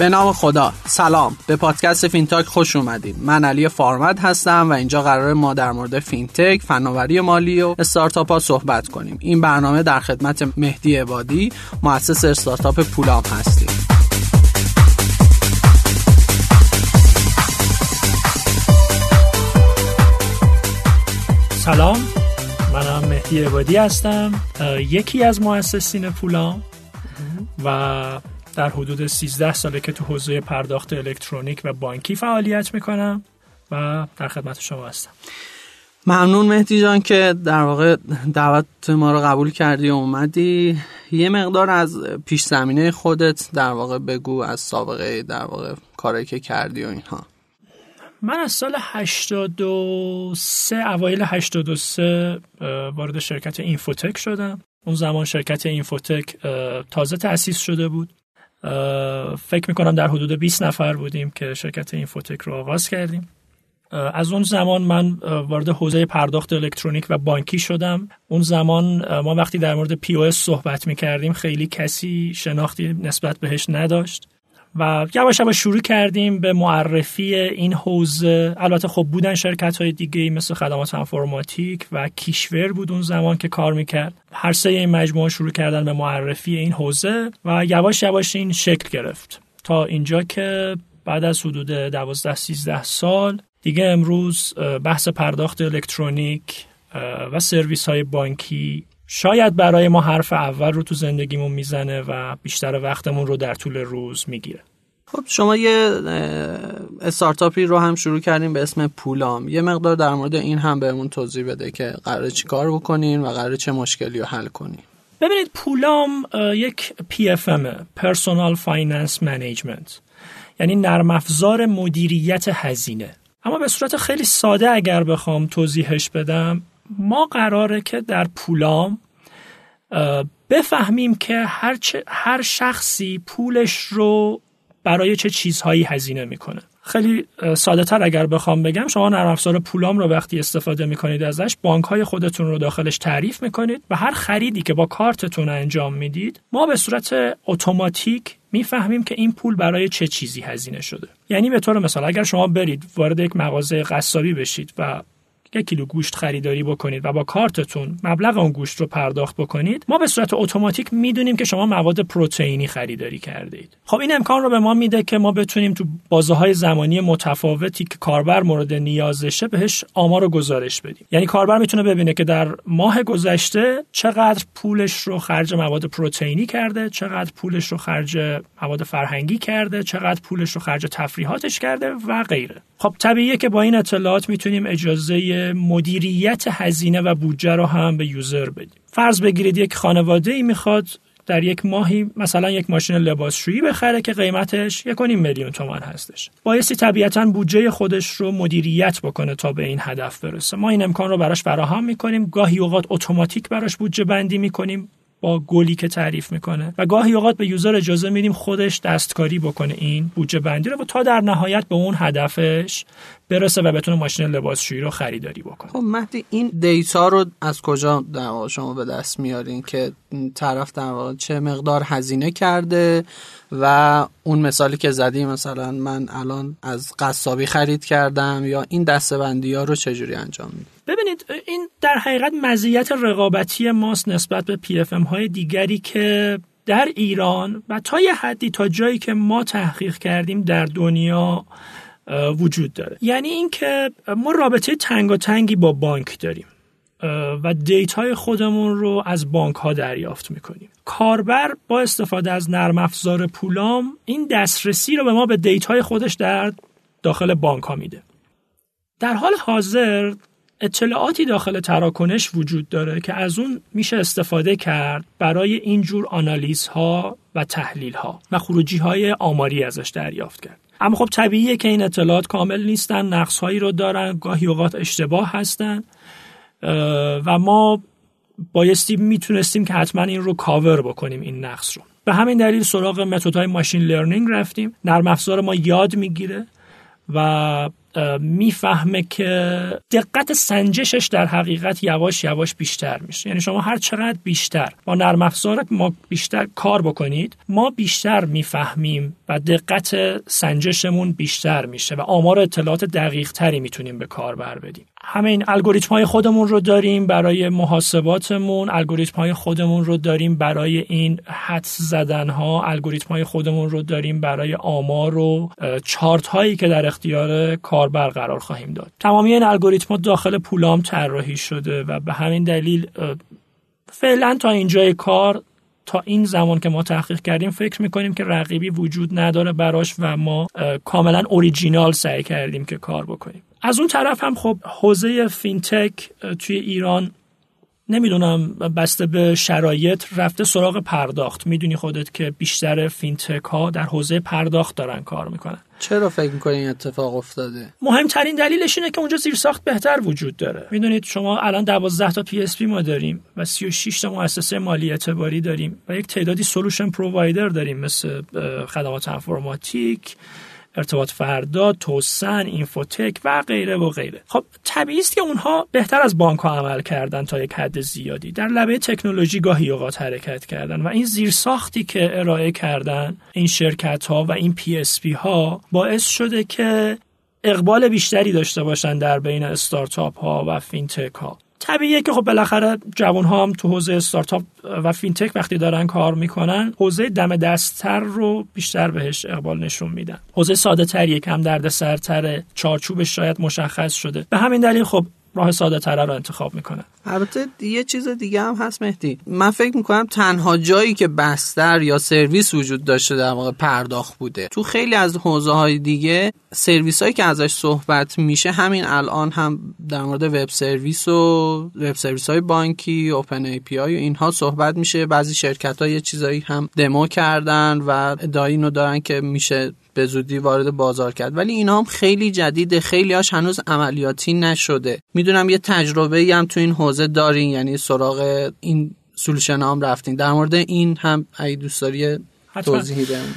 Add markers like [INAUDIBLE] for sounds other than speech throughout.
به نام خدا. سلام. به پادکست فینتاک خوش اومدید من علی فارمد هستم و اینجا قراره ما در مورد فینتک فناوری مالی و استارتاپ ها صحبت کنیم. این برنامه در خدمت مهدی عبادی مؤسس استارتاپ پولام هستیم. سلام. منم مهدی عبادی هستم. یکی از مؤسسین پولام و در حدود 13 ساله که تو حوزه پرداخت الکترونیک و بانکی فعالیت می‌کنم و در خدمت شما هستم. ممنون مهدی جان که در واقع دعوت ما رو قبول کردی و اومدی. یه مقدار از پیش زمینه خودت در واقع بگو از سابقه در واقع کاری که کردی و اینها. من از سال 83 اوایل 83 وارد شرکت اینفوتک شدم. اون زمان شرکت اینفوتک تازه تأسیس شده بود. فکر می‌کنم در حدود 20 نفر بودیم که شرکت اینفوتک رو آغاز کردیم. از اون زمان من وارد حوزه پرداخت الکترونیک و بانکی شدم. اون زمان ما وقتی در مورد پی صحبت می‌کردیم خیلی کسی شناختی نسبت بهش نداشت. و یواش یواش شروع کردیم به معرفی این حوزه. البته خب بودن شرکت های دیگه مثل خدمات انفرماتیک و کیشور بود اون زمان که کار می‌کرد. هر سه این مجموعه شروع کردن به معرفی این حوزه و یواش یواش این شکل گرفت. تا اینجا که بعد از حدود 12 13 سال دیگه امروز بحث پرداخت الکترونیک و سرویس های بانکی شاید برای ما حرف اول رو تو زندگیمون می‌زنه و بیشتر وقتمون رو در طول روز می‌گیره. خب شما یه استارتاپی رو هم شروع کردیم به اسم پولام. یه مقدار در مورد این هم بهمون توضیح بده که قرار چی کار بکنین و قرار چه مشکلی رو حل کنین. ببینید پولام یک PFM Personal Finance Management. یعنی نرم افزار مدیریت هزینه. اما به صورت خیلی ساده اگر بخوام توضیحش بدم ما قراره که در پولام بفهمیم که هر, هر شخصی پولش رو برای چه چیزهایی هزینه می‌کنه. خیلی ساده تر اگر بخوام بگم شما نرم افزار پولام رو وقتی استفاده می‌کنید ازش بانک های خودتون رو داخلش تعریف می‌کنید و هر خریدی که با کارتتون انجام می‌دید ما به صورت اتوماتیک می‌فهمیم که این پول برای چه چیزی هزینه شده. یعنی به طور مثال اگر شما برید وارد یک مغازه قصابی بشید و یک کیلو گوشت خریداری بکنید و با کارتتون مبلغ اون گوشت رو پرداخت بکنید ما به صورت اتوماتیک می‌دونیم که شما مواد پروتئینی خریداری کردید. خب این امکان رو به ما میده که ما بتونیم تو بازه های زمانی متفاوتی که کاربر مورد نیازشه بهش آمار و گزارش بدیم. یعنی کاربر می‌تونه ببینه که در ماه گذشته چقدر پولش رو خرج مواد پروتئینی کرده چقدر پولش رو خرج مواد فرهنگی کرده چقدر پولش رو خرج تفریحاتش کرده و غیره. خب طبیعیه که با این اطلاعات می‌تونیم اجازه مدیریت هزینه و بودجه رو هم به یوزر بدیم. فرض بگیرید یک خانواده ای می‌خواد در یک ماهی مثلا یک ماشین لباسشویی بخره که قیمتش یک میلیون تومان هستش. بایستی طبیعتا بودجه خودش رو مدیریت بکنه تا به این هدف برسه. ما این امکان رو براش فراهم می‌کنیم. گاهی اوقات اتوماتیک براش بودجه بندی می‌کنیم با گلی که تعریف می‌کنه. و گاهی اوقات به یوزر اجازه میدیم خودش دستکاری بکنه این بودجه بندی رو و تا در نهایت به اون هدفش برسه و بتونه ماشین لباسشویی رو خریداری بکنه. خب مهدی این دیتا رو از کجا در شما به دست میارین که طرف در واقع چه مقدار هزینه کرده و اون مثالی که زدی مثلا من الان از قصابی خرید کردم یا این دستبندی ها رو چجوری انجام میدی؟ ببینید این در حقیقت مزیت رقابتی ماست نسبت به PFM های دیگری که در ایران و تا یه حدی تا جایی که ما تحقیق کردیم در دنیا وجود داره. یعنی اینکه ما رابطه تنگاتنگی با بانک داریم و data ی خودمون رو از بانک ها دریافت می‌کنیم. کاربر با استفاده از نرم افزار پولام این دسترسی رو به ما به data ی خودش در داخل بانک ها میده. در حال حاضر اطلاعاتی داخل تراکنش وجود داره که از اون میشه استفاده کرد برای اینجور آنالیز ها و تحلیل ها و خروجی های آماری ازش دریافت کرد. اما خب طبیعیه که این اطلاعات کامل نیستن نقص هایی رو دارن گاهی اوقات اشتباه هستن. و ما بایستی می‌تونستیم که حتما این رو کاور بکنیم این نقص رو. به همین دلیل سراغ متدهای machine learning رفتیم. نرم افزار ما یاد می‌گیره و می‌فهمه که دقت سنجشش در حقیقت یواش یواش بیشتر میشه. یعنی شما هر چقدر بیشتر با نرم افزار ما بیشتر کار بکنید ما بیشتر می‌فهمیم و دقت سنجشمون بیشتر میشه و آمار اطلاعات دقیق تری می‌تونیم به کار بر بدیم. همین الگوریتم های خودمون رو داریم برای محاسباتمون الگوریتم های خودمون رو داریم برای این حدس زدن ها الگوریتم های خودمون رو داریم برای آمار و چارت هایی که در اختیار کاربر قرار خواهیم داد. تمامی این الگوریتم داخل پولام طراحی شده و به همین دلیل فعلا تا اینجای کار تا این زمان که ما تحقیق کردیم فکر می‌کنیم که رقیبی وجود نداره براش و ما کاملا اوریجینال سعی کردیم که کار بکنیم. از اون طرف هم خب حوزه فینتک توی ایران نمی‌دونم بسته به شرایط رفته سراغ پرداخت. می‌دونی خودت که بیشتر فینتک ها در حوزه پرداخت دارن کار می‌کنن. چرا فکر می‌کنی اتفاق افتاده؟ مهمترین دلیلش اینه که اونجا زیرساخت بهتر وجود داره. می‌دونید شما الان 12 تا PSP ما داریم و 36 تا مؤسسه مالی اعتباری داریم و یک تعدادی solution provider داریم مثل خدمات انفرماتیک ارتباط فردا، توسن، اینفوتک و غیره و غیره. خب طبیعی است که اونها بهتر از بانک ها عمل کردن تا یک حد زیادی در لبه تکنولوژی گاهی اوقات حرکت کردن و این زیرساختی که ارائه کردن این شرکت ها و این PSP ها باعث شده که اقبال بیشتری داشته باشن در بین استارتاپ ها و فینتک ها طبیعیه که خب بالاخره جوان ها هم تو حوزه استارتاپ و فینتک وقتی دارن کار می‌کنن حوزه دم دستتر رو بیشتر بهش اقبال نشون میدن. حوزه ساده تریه کم درد سرتره چارچوبش شاید مشخص شده. به همین دلیل خب راه ساده تره رو انتخاب می‌کنه. البته یه چیز دیگه هم هست مهدی. من فکر می‌کنم تنها جایی که بستر یا سرویس وجود داشته در واقع پرداخت بوده. تو خیلی از حوزه های دیگه سرویس هایی که ازش صحبت میشه همین الان هم در مورد web service و web service های بانکی open API و اینها صحبت میشه. بعضی شرکت ها یه چیزایی هم دمو کردن و ادعای اینو دارن که میشه به زودی وارد بازار کرد. ولی اینا هم خیلی جدیده. خیلی هاش هنوز عملیاتی نشده. می‌دونم یه تجربه هم تو این حوزه دارین یعنی سراغ این solution هم رفتین. در مورد این هم اگه دوست داری توضیحی بهم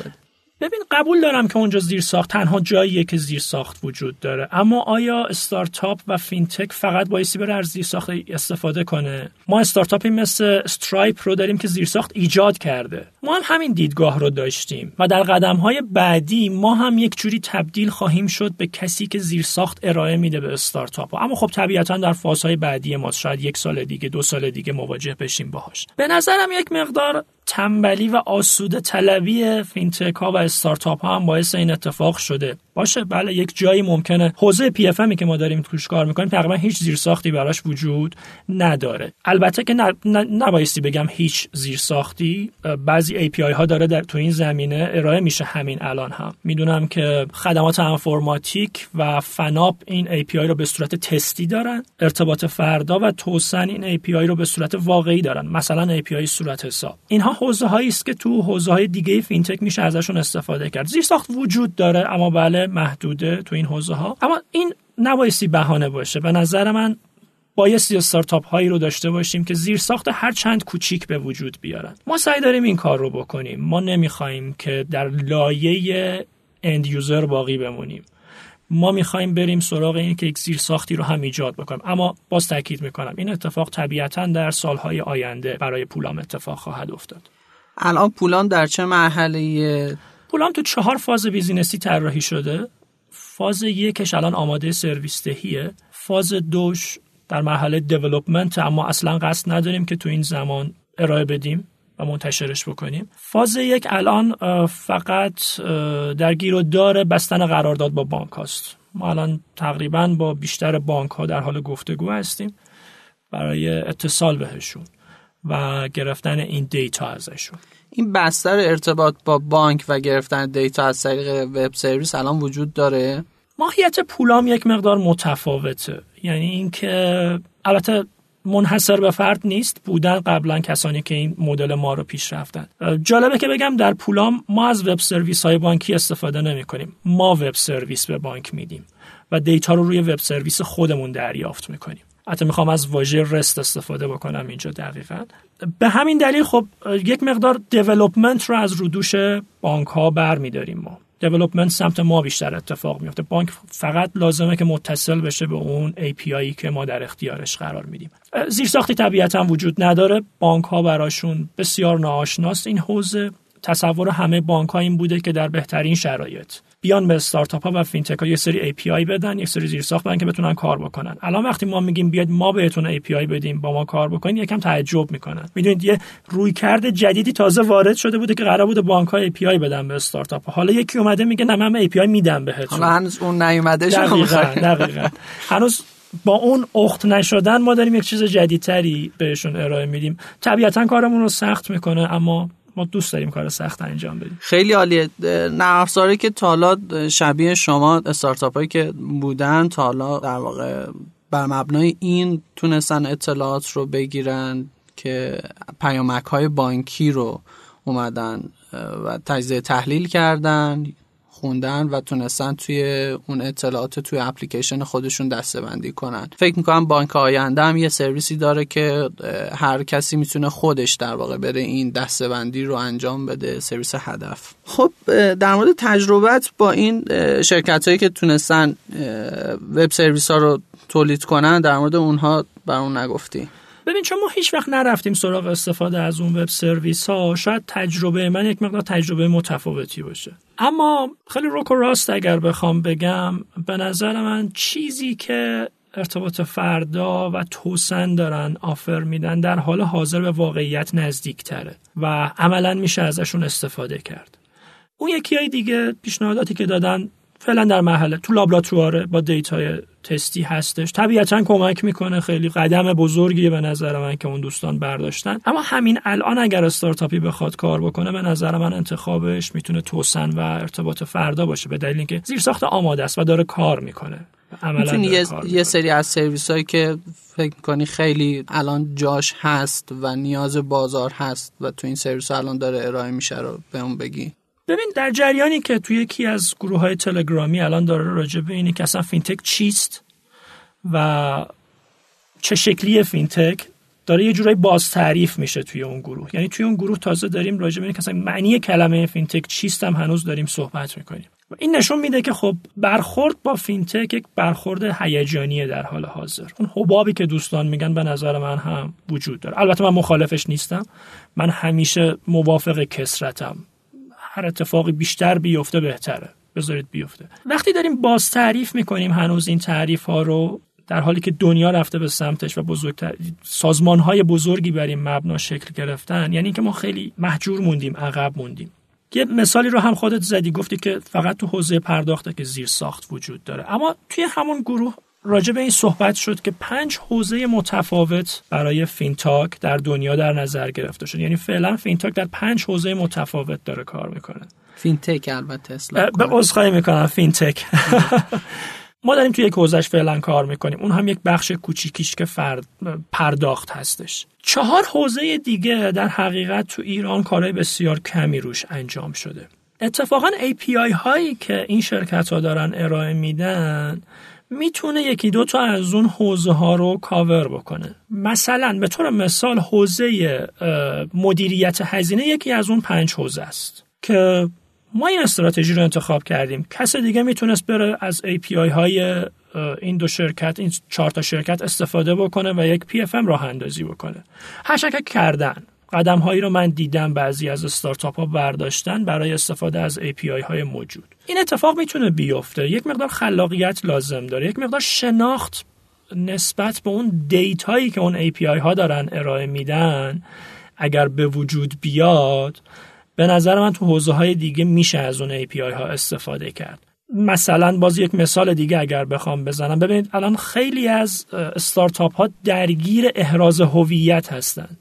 ببین قبول دارم که اونجا زیر ساخت تنها جاییه که زیر ساخت وجود داره. اما آیا استارتاپ و فینتک فقط بایستی بره از زیر ساخت استفاده کنه؟ ما استارتاپی مثل Stripe رو داریم که زیر ساخت ایجاد کرده. ما هم همین دیدگاه رو داشتیم و در قدم های بعدی ما هم یک جوری تبدیل خواهیم شد به کسی که زیر ساخت ارائه میده به استارتاپ اما خب طبیعتا در فازهای بعدی ما شاید یک سال دیگه دو سال دیگه مواجه بشیم باهاش. به نظرم یک مقدار تنبلی و آسوده طلبی فینتک ها و استارتاپ ها هم باعث این اتفاق شده. باشه بله یک جایی ممکنه. حوزه PFM که ما داریم توش کار می‌کنیم تقریبا هیچ زیرساختی براش وجود نداره. البته که نبایستی بگم هیچ زیرساختی. بعضی API ها داره در تو این زمینه ارائه میشه همین الان هم. می‌دونم که خدمات انفرماتیک و فناپ این API رو به صورت تستی دارن ارتباط فردا و توسن این API رو به صورت واقعی دارن. مثلا API صورت حساب. اینها حوزه هایی است که تو حوزه های دیگه فینتک میشه ازشون استفاده کرد. زیرساخت وجود داره اما بله محدوده تو این حوزه ها اما این نبایستی بهانه باشه. به نظر من بایستی استارتاپ هایی رو داشته باشیم که زیر ساخت هر چند کوچیک به وجود بیارن. ما سعی داریم این کار رو بکنیم. ما نمی‌خواهیم که در لایه اند یوزر باقی بمونیم. ما می‌خوایم بریم سراغ این که یک زیر ساختی رو هم ایجاد بکنیم. اما باز تاکید می‌کنم این اتفاق طبیعتا در سالهای آینده برای پولام اتفاق خواهد افتاد. الان پولان در چه مرحله پولام تو چهار فاز business ی طراحی شده. فاز یکش الان آماده سرویس دهیه فاز دوش در مرحله development اما اصلا قصد نداریم که تو این زمان ارائه بدیم و منتشرش بکنیم. فاز یک الان فقط در گیر و دار بستن قرارداد با بانک هاست. ما الان تقریبا با بیشتر بانک ها در حال گفتگو هستیم. برای اتصال بهشون. و گرفتن این data ازشون. این بستر ارتباط با بانک و گرفتن data از طریق web service الان وجود داره؟ ماهیت پولام یک مقدار متفاوته. یعنی اینکه البته منحصر به فرد نیست بودن قبلا کسانی که این مدل ما رو پیش رفتن. جالبه که بگم در پولام ما از web service های بانکی استفاده نمی کنیم ما web service به بانک میدیم و data رو روی web service خودمون دریافت می‌کنیم. حتی می‌خوام از واژه REST استفاده بکنم اینجا دقیقا. به همین دلیل خب یک مقدار development رو از رو دوش بانک ها بر میداریم ما. development سمت ما بیشتر اتفاق میفته بانک فقط لازمه که متصل بشه به اون API که ما در اختیارش قرار میدیم. زیر ساختی طبیعتا وجود نداره. بانک ها براشون بسیار ناآشناست. این حوزه تصور همه بانک ها این بوده که در بهترین شرایط بیان به استارتاپ ها و فینتک ها یه سری API بدن یک سری زیرساخت بدن که بتونن کار بکنن. الان وقتی ما میگیم بیاید ما بهتون API بدیم با ما کار بکنید یکم تعجب می‌کنن. می‌دونید یه رویکرد جدیدی تازه وارد شده بوده که قرار بوده بانک ها API بدن به استارتاپ حالا یکی اومده میگه نه من API میدم بهتون. حالا هنوز اون نیومده دقیقاً دقیقاً. هنوز با اون اخت نشدن ما داریم یک چیز جدیدتری بهشون ارائه میدیم. طبیعتا کارمون رو سخت می‌کنه اما ما دوست داریم کار سخت انجام بدیم. خیلی عالیه. نرم که تا حالا شبیه شما استارتاپ هایی که بودن تا حالا در واقع بر مبنای این تونستن اطلاعات رو بگیرن که پیامک های بانکی رو اومدن و تجزیه تحلیل کردن. خوندن و تونستن توی اون اطلاعات توی اپلیکیشن خودشون دسته بندی کنن. فکر می‌کنم بانک آینده هم یه سرویسی داره که هر کسی می‌تونه خودش در واقع بره این دسته بندی رو انجام بده سرویس هدف. خب در مورد تجربت با این شرکت هایی که تونستن وب سرویس ها رو تولید کنن در مورد اونها برامون نگفتی. ببین چون ما هیچ وقت نرفتیم سراغ استفاده از اون وب سرویس ها شاید تجربه من یک مقدار تجربه متفاوتی باشه. اما خیلی روک و راست اگر بخوام بگم به نظر من چیزی که ارتباط فردا و توسن دارن آفر میدن در حال حاضر به واقعیت نزدیک تره و عملا میشه ازشون استفاده کرد. اون یکی های دیگه پیشنهاداتی که دادن فعلا در مرحله تو لابراتواره با data ی تستی هستش. طبیعتا کمک می‌کنه. خیلی قدم بزرگیه به نظر من که اون دوستان برداشتن. اما همین الان اگر استارتاپی بخواد کار بکنه به نظر من انتخابش می‌تونه توسن و ارتباط فردا باشه. به دلیل اینکه زیر ساخت آماده است و داره کار می‌کنه. می‌تونی یه, یه سری از سرویس هایی که فکر می‌کنی خیلی الان جاش هست و نیاز بازار هست و تو این سرویس الان داره ارائه میشه رو به اون بگی. ببین در جریانی که توی یکی از گروه های تلگرامی الان داره راجع به اینه که اصلا فینتک چیست و چه شکلی فینتک داره یه جورایی باز تعریف میشه توی اون گروه. یعنی توی اون گروه تازه داریم راجع به اینکه معنی کلمه فینتک چیست هم هنوز داریم صحبت می‌کنیم. این نشون میده که خب برخورد با فینتک یک برخورد هیجانیه در حال حاضر. اون حبابی که دوستان میگن به نظر من هم وجود داره. البته من مخالفش نیستم. من همیشه موافق کثرتم هر اتفاقی بیشتر بیفته بهتره. بذارید بیفته. وقتی داریم باز تعریف می‌کنیم هنوز این تعریف ها رو در حالی که دنیا رفته به سمتش و بزرگتر سازمان های بزرگی بر این مبنا شکل گرفتن یعنی که ما خیلی مهجور موندیم عقب موندیم. یه مثالی رو هم خودت زدی گفتی که فقط تو حوزه پرداخته که زیر ساخت وجود داره. اما توی همون گروه راجع به این صحبت شد که پنج حوزه متفاوت برای فینتک در دنیا در نظر گرفته شد. یعنی فعلا فینتک در پنج حوزه متفاوت داره کار می‌کنه. فینتک البته به عذرخواهی می‌کنم فینتک. [LAUGHS] [LAUGHS] ما داریم توی یک حوزش فعلا کار می‌کنیم. اون هم یک بخش کوچیکیش که صرفا پرداخت هستش. چهار حوزه دیگه در حقیقت تو ایران کارهای بسیار کمی روش انجام شده. اتفاقا API هایی که این شرکت ها دارن ارائه میدن می‌تونه یکی دو تا از اون حوزه ها رو کاور بکنه. مثلا به طور مثال حوزه مدیریت هزینه یکی از اون پنج حوزه است که ما این استراتژی رو انتخاب کردیم. کس دیگه می‌تونست بره از API های این دو شرکت این چهار تا شرکت استفاده بکنه و یک PFM راه اندازی بکنه. هر کردن. قدم هایی رو من دیدم بعضی از استارتاپ ها برداشتن برای استفاده از API های موجود. این اتفاق می‌تونه بیفته. یک مقدار خلاقیت لازم داره. یک مقدار شناخت نسبت به اون دیتایی که اون API ها دارن ارائه میدن اگر به وجود بیاد به نظر من تو حوزه های دیگه میشه از اون API ها استفاده کرد. مثلا باز یک مثال دیگه اگر بخوام بزنم. ببینید الان خیلی از استارتاپ ها درگیر احراز هویت هستند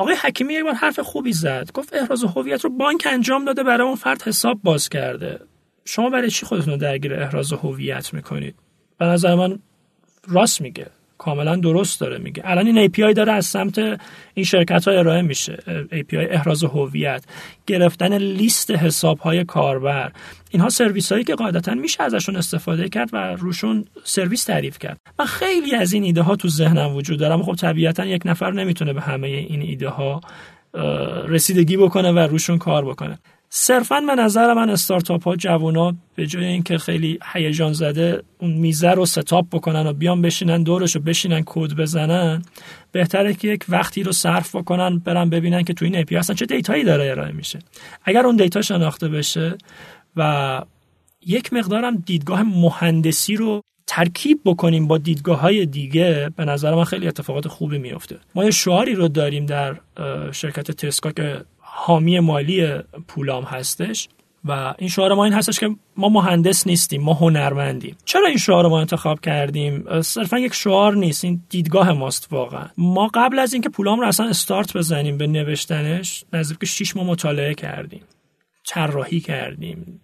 آقای حکیمی یک بار حرف خوبی زد. گفت احراز هویت رو بانک انجام داده برای اون فرد حساب باز کرده. شما برای چی خودتون درگیر احراز هویت می‌کنید؟ به نظر من راست میگه. کاملا درست داره میگه. الان این API داره از سمت این شرکت ها ارائه میشه. API احراز هویت. گرفتن لیست حساب های کاربر. اینها سرویس هایی که قاعدتا میشه ازشون استفاده کرد و روشون سرویس تعریف کرد. من خیلی از این ایده ها تو ذهنم وجود دارم خب طبیعتا یک نفر نمی‌تونه به همه این ایده ها رسیدگی بکنه و روشون کار بکنه. صرفا به نظر من استارتاپ ها جوونا به جای اینکه خیلی هیجان زده اون میزه رو setup بکنن و بیان بشینن دورش و بشینن کد بزنن بهتره که یک وقتی رو صرف بکنن برن ببینن که تو این API اصلا چه data یی داره ارائه میشه. اگر اون data شناخته بشه و یک مقدارم دیدگاه مهندسی رو ترکیب بکنیم با دیدگاه های دیگه به نظر من خیلی اتفاقات خوبی میفته ما یه شعاری رو داریم در شرکت تسکا که حامی مالی پولام هستش و این شعار ما این هستش که ما مهندس نیستیم ما هنرمندیم. چرا این شعار رو ما انتخاب کردیم؟ صرفا یک شعار نیست این دیدگاه ماست واقعا. ما قبل از اینکه پولام رو اصلا استارت بزنیم به نوشتنش نزدیک 6 ماه مطالعه کردیم. طراحی کردیم.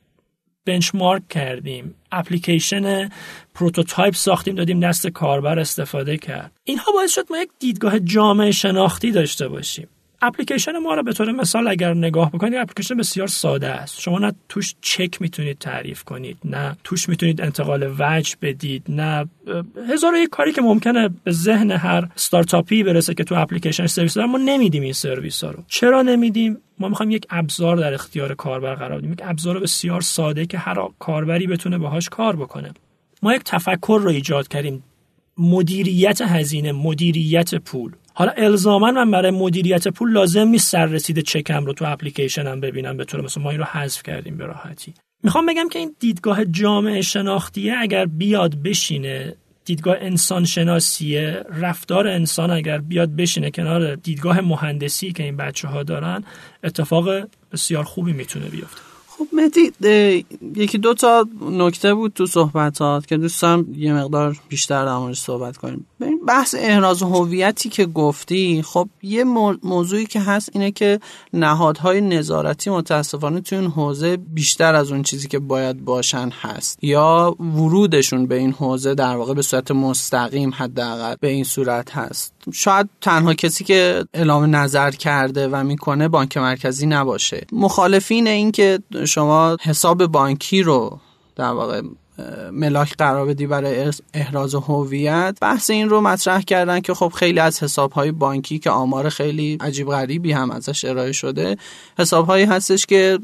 benchmark کردیم. اپلیکیشن prototype ساختیم دادیم دست کاربر استفاده کرد. اینها باعث شد ما یک دیدگاه جامعه شناختی داشته باشیم. اپلیکیشن ما رو به طور مثال اگر نگاه بکنید اپلیکیشن بسیار ساده است. شما نه توش چک می‌تونید تعریف کنید نه توش می‌تونید انتقال وجه بدید نه هزار یک کاری که ممکنه به ذهن هر استارتاپی برسه که تو اپلیکیشن سرویس داره ما نمیدیم این سرویس ها رو. چرا نمیدیم؟ ما می‌خوایم یک ابزار در اختیار کاربر قرار بدیم یک ابزار بسیار ساده که هر کاربری بتونه باهاش کار بکنه. ما یک تفکر رو ایجاد کردیم. مدیریت هزینه مدیریت پول. حالا الزاما من برای مدیریت پول لازم نیست سررسید چکم رو تو اپلیکیشنم ببینم به طور مثلا ما این رو حذف کردیم به راحتی. می‌خوام بگم که این دیدگاه جامعه شناختیه اگر بیاد بشینه دیدگاه انسان شناسیه رفتار انسان اگر بیاد بشینه کنار دیدگاه مهندسی که این بچه ها دارن اتفاق بسیار خوبی می‌تونه بیفته. خب مهدی یکی دو تا نکته بود تو صحبتات که دوستم یه مقدار بیشتر در صحبت کنیم. ببین بحث احراز هویتی که گفتی خب یه موضوعی که هست اینه که نهادهای نظارتی متاسفانه تو این حوزه بیشتر از اون چیزی که باید باشن هست یا ورودشون به این حوزه در واقع به صورت مستقیم حداقل به این صورت هست. شاید تنها کسی که اعلام نظر کرده و می‌کنه بانک مرکزی نباشه. مخالفین این که شما حساب بانکی رو در واقع ملاک قرار بدی برای احراز هویت. بحث این رو مطرح کردن که خب خیلی از حسابهای بانکی که آمار خیلی عجیب غریبی هم ازش ارائه شده حسابهایی هستش که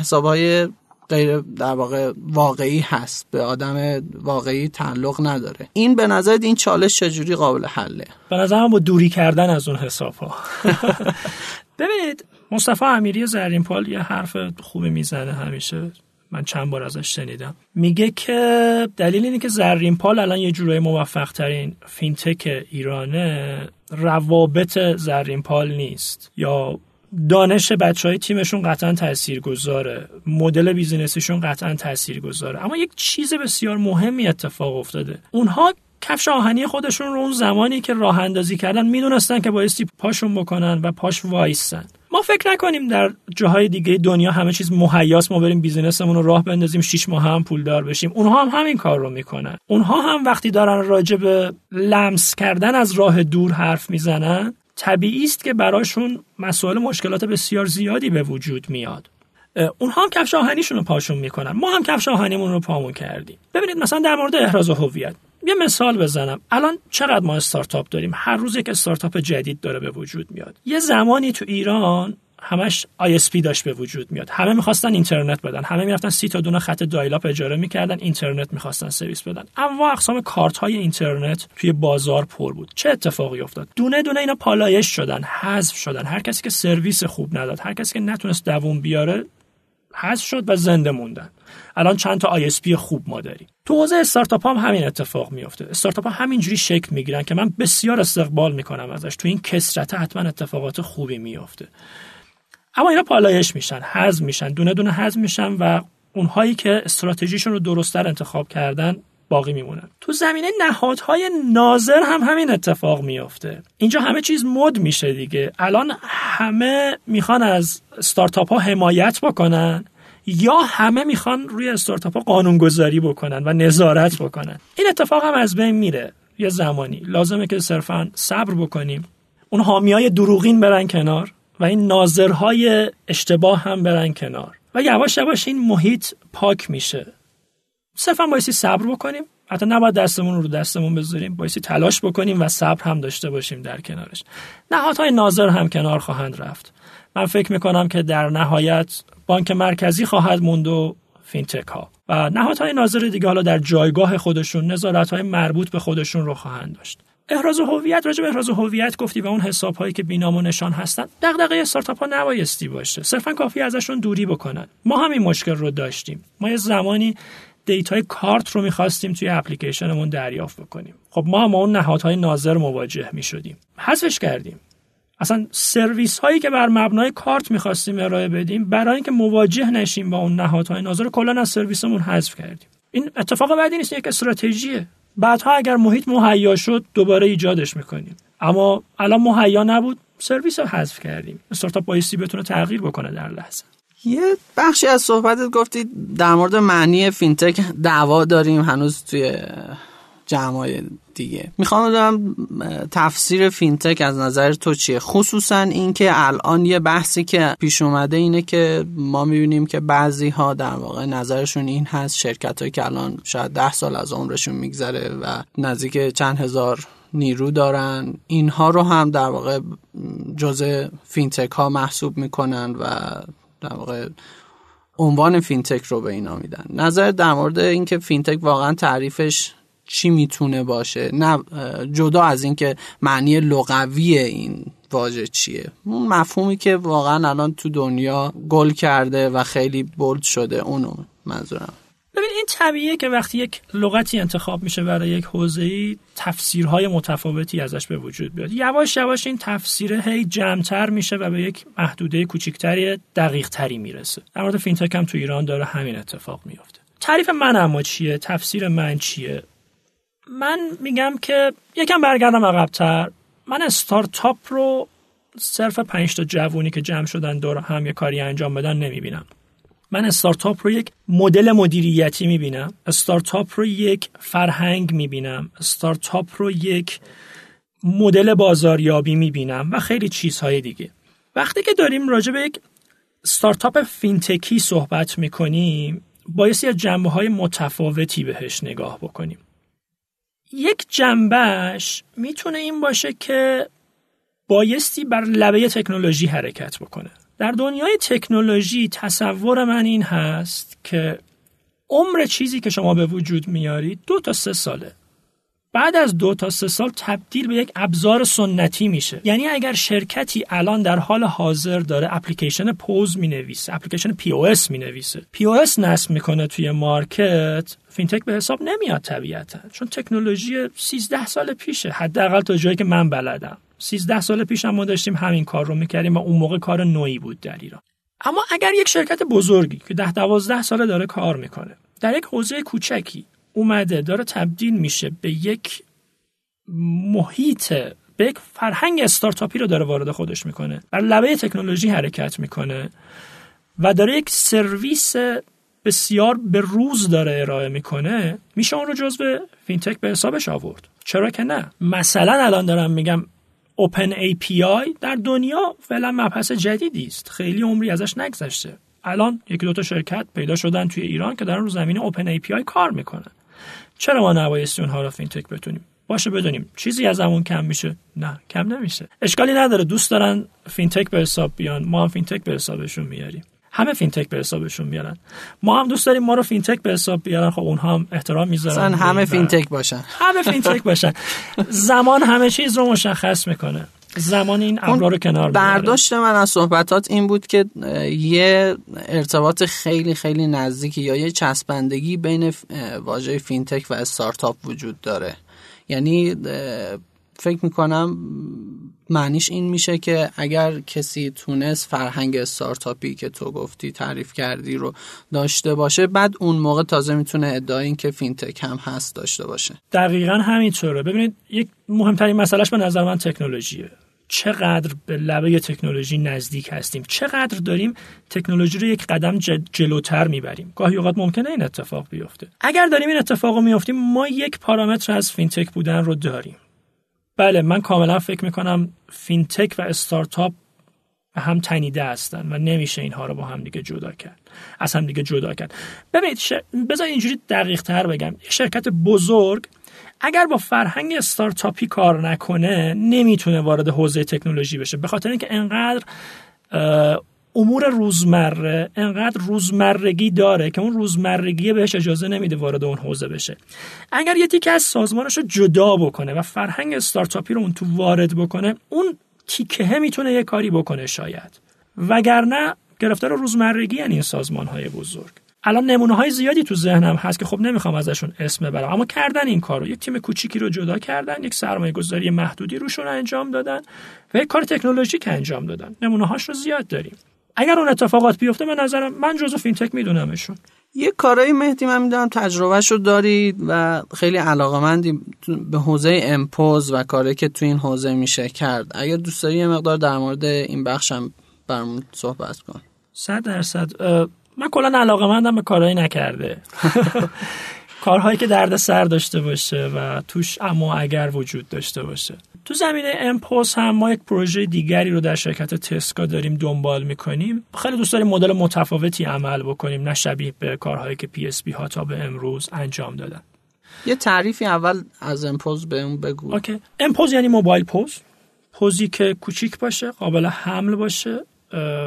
حسابهای غیر در واقع واقعی هست. به آدم واقعی تعلق نداره. این به نظر این چالش چجوری قابل حله؟ به نظر با دوری کردن از اون حساب ها [LAUGHS] ببینید مصطفی امیری زرین پال یه حرف خوبی می‌زنه همیشه. من چند بار ازش شنیدم. میگه که دلیل اینه که زرین پال الان یه جورایی موفق ترین فینتک ایرانه روابط زرین پال نیست. یا دانش بچه های تیمشون قطعا تأثیر گذاره مدل business یشون قطعا تأثیر گذاره اما یک چیز بسیار مهمی اتفاق افتاده. اونها کفش آهنی خودشون رو اون زمانی که راه اندازی کردن می‌دونستن که بایستی پاشون بکنن و پاش وایسن. ما فکر نکنیم در جاهای دیگه دنیا همه چیز مهیاس ما بریم بیزینسمون رو راه بندازیم شیش ماه هم پولدار بشیم. اونها هم همین کار رو می‌کنن. اونها هم وقتی دارن راجع به لمس کردن از راه دور حرف می‌زنن طبیعی است که براشون مسائل مشکلات بسیار زیادی به وجود میاد. اونها هم کفش آهنیشون رو پاشون می‌کنن. ما هم کفش آهنیمون رو پامون کردیم. ببینید مثلا در مورد احراز هویت. یه مثال بزنم. الان چقدر ما استارتاپ داریم؟ هر روز یک استارتاپ جدید داره به وجود میاد. یه زمانی تو ایران همش ISP داشت به وجود میاد. همه می‌خواستن اینترنت بدن. همه می‌رفتن سی تا دونه خط dial-up اجاره می‌کردن اینترنت می‌خواستن سرویس بدن. انواع اقسام کارت های اینترنت توی بازار پر بود. چه اتفاقی افتاد؟ دونه دونه اینا پالایش شدن حذف شدن. هر کسی که سرویس خوب نداد هر کسی که نتونست دووم بیاره حذف شد و زنده موندن. الان چند تا ISP خوب ما داریم. تو حوزه استارتاپ هم همین اتفاق میفته استارتاپ ها همینجوری شکل می‌گیرن که من بسیار استقبال می‌کنم ازش. تو این کسرت حتما اتفاقات خوبی میفته اما اینا پالایش میشن حذف میشن دونه دونه حذف میشن و اونهایی که استراتژیشون رو درستتر انتخاب کردن باقی میمونن. تو زمینه نهادهای ناظر هم همین اتفاق میافته. اینجا همه چیز مد میشه دیگه. الان همه می‌خوان از ستارتاپ ها حمایت بکنن. یا همه می‌خوان روی استارتاپ ها قانونگذاری بکنن و نظارت بکنن. این اتفاق هم از بین میره. یه زمانی. لازمه که صرفا صبر بکنیم. اون حامی های دروغین برن کنار و این ناظرهای اشتباه هم برن کنار. و یواش یواش این محیط پاک میشه. صرفا بایستی صبر بکنیم. حتی نباید دستمون رو دستمون بذاریم. بایستی تلاش بکنیم و صبر هم داشته باشیم در کنارش. نهادهای ناظر هم کنار خواهند رفت. من فکر می‌کنم که در نهایت بانک مرکزی خواهد موند و فینتک ها. و نهادهای ناظر دیگه حالا در جایگاه خودشون نظارت های مربوط به خودشون رو خواهند داشت. احراز هویت راجع به احراز هویت گفتی و اون حساب هایی که بینام و نشان هستن دغدغه استارتاپ ها نبایستی باشه. صرفا کافیه ازشون دوری بکنن. ما همین مشکل رو داشتیم. ما یه زمانی data ی کارت رو می‌خواستیم توی اپلیکیشنمون دریافت بکنیم. خب با اون نهادهای ناظر مواجه می‌شدیم. حذفش کردیم. اصلا سرویس هایی که بر مبنای کارت می‌خواستیم ارائه بدیم برای اینکه مواجه نشیم با اون نهادهای ناظر کلا از سرویسمون حذف کردیم. این اتفاق بدی نیست یک استراتژیه. بعدها اگر محیط مهیا شد دوباره ایجادش می‌کنیم. اما الان مهیا نبود سرویس رو حذف کردیم. استارتاپ بایستی بتونه تغییر بکنه در لحظه. یه بخشی از صحبتت گفتی در مورد معنی فینتک دعوا داریم هنوز توی جمعای دیگه. می‌خوام بدونم تفسیر فینتک از نظر تو چیه؟ خصوصا اینکه الان یه بحثی که پیش اومده اینه که ما می‌بینیم که بعضی ها در واقع نظرشون این هست شرکت هایی که الان شاید ده سال از عمرشون میگذره و نزدیک چند هزار نیرو دارن اینها رو هم در واقع جزء فینتک ها محسوب می‌کنن و در واقع عنوان فینتک رو به اینا میدن. نظر در مورد اینکه فینتک واقعا تعریفش چی می‌تونه باشه؟ نه جدا از اینکه معنی لغوی این واژه چیه. اون مفهومی که واقعا الان تو دنیا گل کرده و خیلی بولد شده اونو منظورم. ببین این طبیعیه که وقتی یک لغتی انتخاب میشه برای یک حوزه‌ای تفسیرهای متفاوتی ازش به وجود بیاد. یواش یواش این تفسیره هی جمعتر میشه و به یک محدوده کوچیکتری دقیق تری می‌رسه. در مورد فینتک هم تو ایران داره همین اتفاق میفته تعریف من اما چیه؟ تفسیر من چیه؟ من میگم که یکم برگردم عقبتر. من استارتاپ رو صرف پنج تا جوونی که جمع شدن دور هم یه کاری انجام بدن نمی‌بینم. من استارتاپ رو یک مدل مدیریتی می‌بینم. استارتاپ رو یک فرهنگ می‌بینم. استارتاپ رو یک مدل بازاریابی می‌بینم و خیلی چیزهای دیگه. وقتی که داریم راجع به یک استارتاپ فینتکی صحبت می‌کنیم بایستی از جنبه های متفاوتی بهش نگاه بکنیم. یک جنبش می‌تونه این باشه که بایستی بر لبه تکنولوژی حرکت بکنه. در دنیای تکنولوژی تصور من این هست که عمر چیزی که شما به وجود میارید دو تا سه ساله. بعد از دو تا سه سال تبدیل به یک ابزار سنتی میشه. یعنی اگر شرکتی الان در حال حاضر داره اپلیکیشن پوز می نویسه اپلیکیشن POS می نویسه POS نصب می‌کنه توی market فینتک به حساب نمیاد طبیعتا. چون تکنولوژی 13 سال پیشه. حداقل تا جایی که من بلدم. 13 سال پیش هم ما داشتیم همین کار رو می‌کردیم و اون موقع کار نوعی بود در ایران. اما اگر یک شرکت بزرگی که ده دوازده ساله داره کار می‌کنه در یک حوزه کوچکی اومده داره تبدیل میشه به یک محیط به یک فرهنگ استارتاپی رو داره وارد خودش می‌کنه. بر لبه تکنولوژی حرکت می‌کنه و داره یک سرویس بسیار به روز داره ارائه می‌کنه. میشه اون رو جزو فینتک به حسابش آورد. چرا که نه؟ مثلا الان دارم میگم open API در دنیا فعلا مبحث جدیدی است. خیلی عمری ازش نگذشته. الان یکی دو تا شرکت پیدا شدن توی ایران که دارن رو زمینه open API کار می‌کنن. چرا ما نبایستی اونها رو فینتک بدونیم؟ باشه بدونیم. چیزی ازمون کم میشه؟ نه کم نمیشه. اشکالی نداره. دوست دارن فینتک به حساب بیان. ما هم فینتک به حسابشون میاریم. همه فینتک به حسابشون میارن. ما هم دوست داریم ما رو فینتک به حساب بیارن. خب اونها هم احترام می‌ذارن. همه فینتک باشن. همه فینتک باشن. [LAUGHS] زمان همه چیز رو مشخص می‌کنه. زمان این ابرا رو کنار برداشت من از صحبتات این بود که یه ارتباط خیلی خیلی نزدیکی یا یه چسبندگی بین واژه فینتک و استارتاپ وجود داره. یعنی فکر می‌کنم معنیش این میشه که اگر کسی تونست فرهنگ استارتاپی که تو گفتی تعریف کردی رو داشته باشه بعد اون موقع تازه می‌تونه ادعای این که فینتک هم هست داشته باشه. دقیقا همینطوره. ببینید یک مهمترین مسئلهش به نظر من تکنولوژیه. چقدر به لبه تکنولوژی نزدیک هستیم؟ چقدر داریم تکنولوژی رو یک قدم جلوتر می‌بریم؟ گاهی اوقات ممکنه این اتفاق بیفته. اگر داریم این اتفاق رو میفتیم ما یک پارامتر از فینتک بودن رو داریم. بله من کاملا فکر می‌کنم فینتک و استارتاپ هم تنیده هستن و نمیشه اینها رو با هم دیگه جدا کرد. از هم دیگه جدا کرد. ببینید ش... بذار اینجوری دقیق تر بگم شرکت بزرگ اگر با فرهنگ استارتاپی کار نکنه نمی‌تونه وارد حوزه تکنولوژی بشه. به خاطر اینکه انقدر امور روزمره انقدر روزمرگی داره که اون روزمرگی بهش اجازه نمیده وارد اون حوزه بشه. اگر یه تیکه از سازمانش رو جدا بکنه و فرهنگ استارتاپی رو اون تو وارد بکنه اون تیکه می‌تونه یه کاری بکنه شاید. وگرنه گرفتار روزمرگی یعنی این سازمان های بزرگ. الان نمونه های زیادی تو ذهنم هست که خب نمی‌خوام ازشون اسم ببرم اما کردن این کارو. یک تیم کوچیکی رو جدا کردن یک سرمایه گذاری محدودی روشون انجام دادن و یک کار تکنولوژیک انجام دادن. نمونه هاش رو زیاد داریم. اگر اون اتفاقات بیفته به نظرم من جزو فینتک میدونمشون. یه کارهای مهدی من می‌دونم تجربهش رو دارید و خیلی علاقه مندی به حوزه امپوز و کاری که تو این حوزه میشه کرد. اگر دوست داری یه مقدار در مورد این بخشم برمون صحبت کن. صد درصد. من کلا علاقه مندم به کارهای نکرده. [LAUGHS] کارهایی که درد سر داشته باشه و توش اما و اگر وجود داشته باشه. تو زمینه mPOS هم ما یک پروژه دیگری رو در شرکت تسکا داریم دنبال می‌کنیم. خیلی دوست داریم مدل متفاوتی عمل بکنیم نه شبیه به کارهایی که PSP ها تا به امروز انجام دادن. یه تعریفی اول از mPOS بهمون بگو. OK. mPOS یعنی mobile POS. POS ی که کوچیک باشه قابل حمل باشه.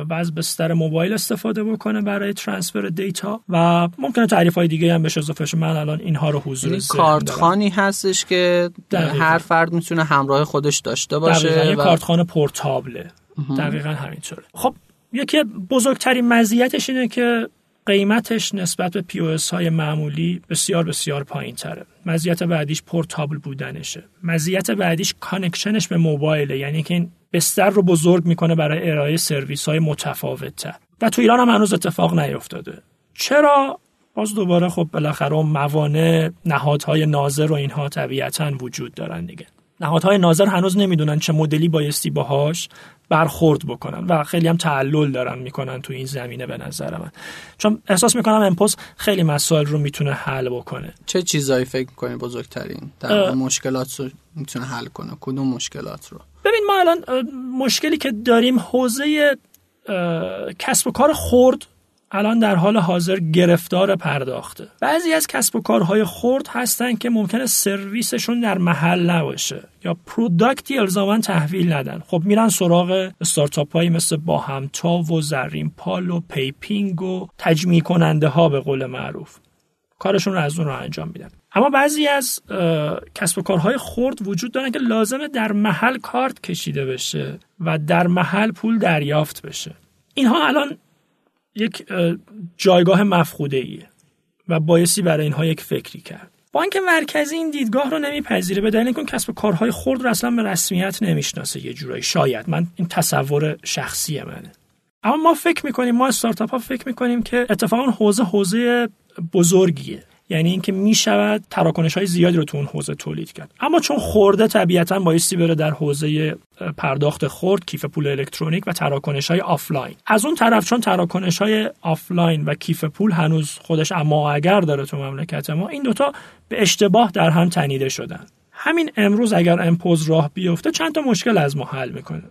و از بستر موبایل استفاده بکنه برای transfer data و ممکنه تعریف های دیگه هم بهش اضافه من الان اینها رو حضور یعنی کارتخوانی هستش که هر فرد می‌تونه همراه خودش داشته باشه دقیقا. و... کارتخوان portable ه. دقیقا همینطوره. خب یکی بزرگترین مزیتش اینه که قیمتش نسبت به POS های معمولی بسیار بسیار پایین تره مزیت بعدیش portable بودنشه. مزیت بعدیش connection ش به موبایله. یعنی که این بستر رو بزرگ می‌کنه برای ارائه سرویس های متفاوت تر و تو ایران هم هنوز اتفاق نیفتاده. چرا؟ باز دوباره خب بالاخره موانع نهادهای ناظر و اینها طبیعتا وجود دارن دیگه. نهادهای ناظر هنوز نمی‌دونن چه مدلی بایستی باهاش برخورد بکنن و خیلی هم تعلل دارن می‌کنن تو این زمینه به نظر من. چون احساس می‌کنم امپوز خیلی مسائل رو می‌تونه حل بکنه. چه چیزایی فکر می‌کنی بزرگترین؟ در مشکلات رو می‌تونه حل کنه؟ کدوم مشکلات رو؟ ببین ما الان مشکلی که داریم حوزه کسب و کار خرد الان در حال حاضر گرفتار پرداخته. بعضی از کسب و کارهای خرد هستن که ممکنه سرویسشون در محل نباشه یا product ی الزاما تحویل ندن. خب میرن سراغ استارتاپ هایی مثل باهمتا و زرین پال و پیپینگ و تجمیع کننده ها به قول معروف. کارشون رو از اون رو انجام میدن. اما بعضی از کسب و کارهای خرد وجود دارن که لازمه در محل کارت کشیده بشه و در محل پول دریافت بشه. اینها الان یک جایگاه مفقوده ایه و بایستی برای اینها یک فکری کرد. بانک مرکزی این دیدگاه رو نمیپذیره به دلیل اینکه کسب کارهای خرد رو اصلا به رسمیت نمی‌شناسه یه جورایی شاید. من این تصور شخصی منه. اما ما فکر می‌کنیم ما استارتاپ ها فکر می‌کنیم که اتفاقا حوزه حوزه بزرگیه. یعنی اینکه می‌شود تراکنش های زیادی رو تو اون حوزه تولید کرد. اما چون خرده طبیعتا بایستی بره در حوزه پرداخت خرد کیف پول الکترونیک و تراکنش های آفلاین. از اون طرف چون تراکنش های آفلاین و کیف پول هنوز خودش اما اگر داره تو مملکت ما این دوتا به اشتباه در هم تنیده شدن. همین امروز اگر mPOS راه بیفته چند تا مشکل از ما حل می‌کنه.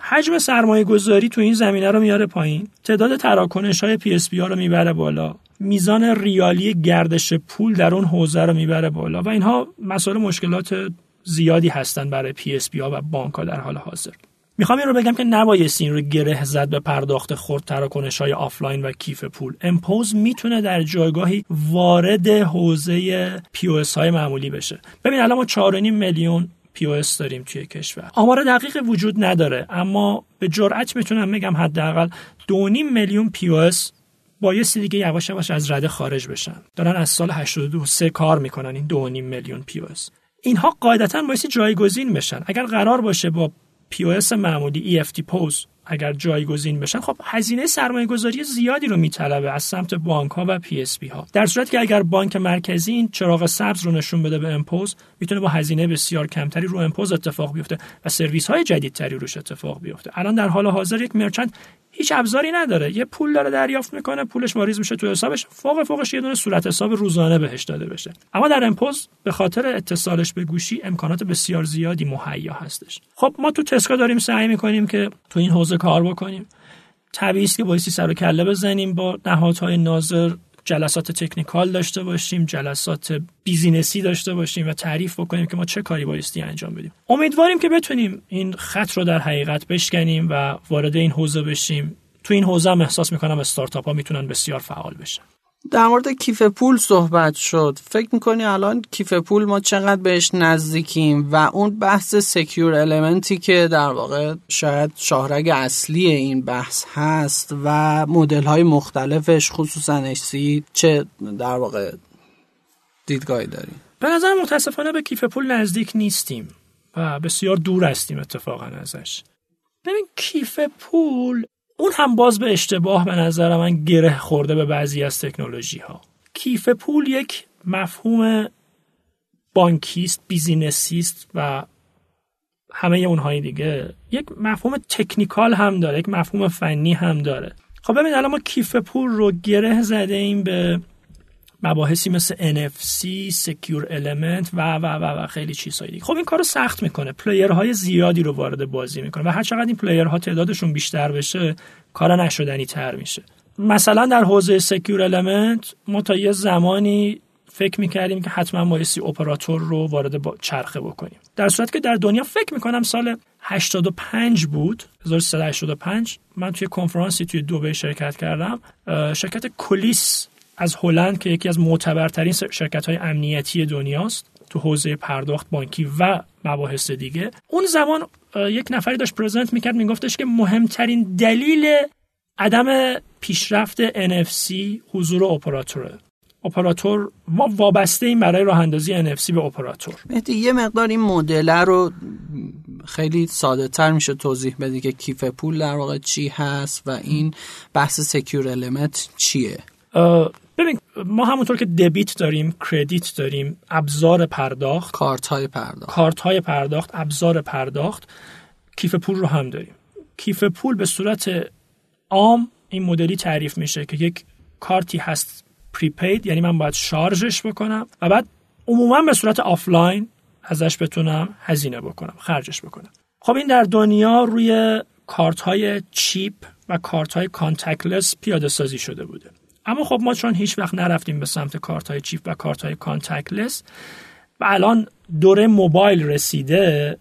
حجم سرمایه گذاری تو این زمینه رو میاره پایین. تعداد تراکنش های PSP ها رو می‌بره بالا. میزان ریالی گردش پول در اون حوزه رو می‌بره بالا و اینها مسائل مشکلات زیادی هستن برای PSP ها و بانک ها در حال حاضر. می‌خوام این رو بگم که نبایست این رو گره زد به پرداخت خرد تراکنش های آفلاین و کیف پول. mPOS می‌تونه در جایگاهی وارد حوزه POS های معمولی بشه. ببین الان ما 4.5 میلیون POS داریم توی کشور. آمار دقیق وجود نداره اما به جرئت می‌تونم بگم حداقل 2.5 میلیون POS بایستی دیگه یواش یواش از رده خارج بشن. دارن از سال 82 سه کار می‌کنن این 2.5 میلیون POS اینها قاعدتا بایستی جایگزین بشن. اگر قرار باشه با POS معمولی EFT POS اگر جایگزین بشن خب هزینه سرمایه گذاری زیادی رو میطلبه از سمت بانک ها و PSP ها. در صورت که اگر بانک مرکزی این چراغ سبز رو نشون بده به mPOS می‌تونه با هزینه بسیار کمتری رو mPOS اتفاق بیفته و سرویس های جدیدتری روش اتفاق بیفته. الان در حال حاضر یک merchant هیچ ابزاری نداره. یه پول داره دریافت می‌کنه پولش واریز میشه تو حسابش. فوق فوقش یه دونه صورت حساب روزانه بهش داده بشه. اما در mPOS به خاطر اتصالش به گوشی امکانات بسیار زیادی مهیا هستش. خب ما تو تسکا داریم سعی می‌کنیم که تو این حوزه کار بکنیم. طبیعی که بایستی سر و کله بزنیم با نهادهای ناظر جلسات technical داشته باشیم جلسات business ی داشته باشیم و تعریف بکنیم که ما چه کاری بایستی انجام بدیم. امیدواریم که بتونیم این خط رو در حقیقت بشکنیم و وارد این حوزه بشیم. تو این حوزه هم احساس می‌کنم استارتاپ ها می‌تونن بسیار فعال بشن. در مورد کیف پول صحبت شد. فکر می‌کنی الان کیف پول ما چقدر بهش نزدیکیم و اون بحث سکیور المنتی که در واقع شاید شاهرگ اصلی این بحث هست و مدل های مختلفش خصوصا اسی چه در واقع دیدگاهی داریم به نظر متاسفانه به کیف پول نزدیک نیستیم و بسیار دور هستیم اتفاقا ازش. ببین کیف پول اون هم باز به اشتباه به نظر من گره خورده به بعضی از تکنولوژی ها کیف پول یک مفهوم بانکیست business یست و همه اونهای دیگه. یک مفهوم technical هم داره یک مفهوم فنی هم داره. خب ببین الان ما کیف پول رو گره زده ایم به مباحثی مثل NFC, Secure Element و و و و خیلی چیزهای دیگه. خب این کارو سخت می‌کنه. player های زیادی رو وارد بازی می‌کنه و هر چقدر این player ها تعدادشون بیشتر بشه کار نشدنی تر میشه. مثلا در حوزه Secure Element ما تا یه زمانی فکر می‌کردیم که حتما بایستی اپراتور رو وارد با چرخه بکنیم. در صورت که در دنیا فکر می‌کنم سال 85 بود 1385 من توی کنفرانسی توی دوبه شرکت کردم. شرکت Collis از هلند که یکی از معتبرترین شرکت های امنیتی دنیاست تو حوزه پرداخت بانکی و مباحث دیگه. اون زمان یک نفری داشت present می‌کرد میگفتش که مهمترین دلیل عدم پیشرفت NFC حضور اپراتوره. اپراتور ما وابسته این برای راه اندازی NFC به اپراتور. مهدی یه مقدار این مدل رو خیلی ساده تر میشه توضیح بدی که کیف پول در واقع چی هست و این بحث Secure Element چیه؟ ببین ما همونطور که debit داریم credit داریم ابزار پرداخت کارت های پرداخت. کارت های پرداخت ابزار پرداخت کیف پول رو هم داریم. کیف پول به صورت عام این مدلی تعریف میشه که یک کارتی هست prepaid یعنی من باید شارژش بکنم و بعد عموما به صورت آفلاین ازش بتونم هزینه بکنم خرجش بکنم. خب این در دنیا روی کارت های chip و کارت های contactless پیاده سازی شده بوده. اما خب ما چون هیچ وقت نرفتیم به سمت کارت های chip و کارت های contactless و الان دوره موبایل رسیده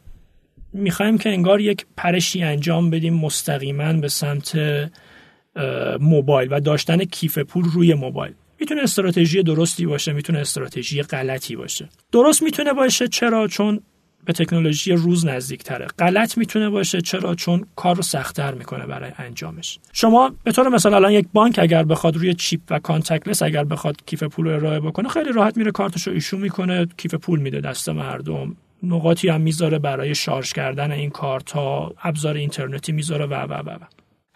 می‌خوایم که انگار یک پرشی انجام بدیم مستقیما به سمت موبایل و داشتن کیف پول روی موبایل. می‌تونه استراتژی درستی باشه می‌تونه استراتژی غلطی باشه. درست می‌تونه باشه چرا؟ چون به تکنولوژی روز نزدیک تره غلط می‌تونه باشه چرا؟ چون کار رو سختتر می‌کنه برای انجامش. شما به طور مثال الان یک بانک اگر بخواد روی چیپ و کانتکلس اگر بخواد کیف پول رو ارائه بکنه خیلی راحت میره کارتش رو ایشون می‌کنه کیف پول میده دست مردم. نقاطی هم می‌ذاره برای شارژ کردن این کارت ها ابزار اینترنتی می‌ذاره و و و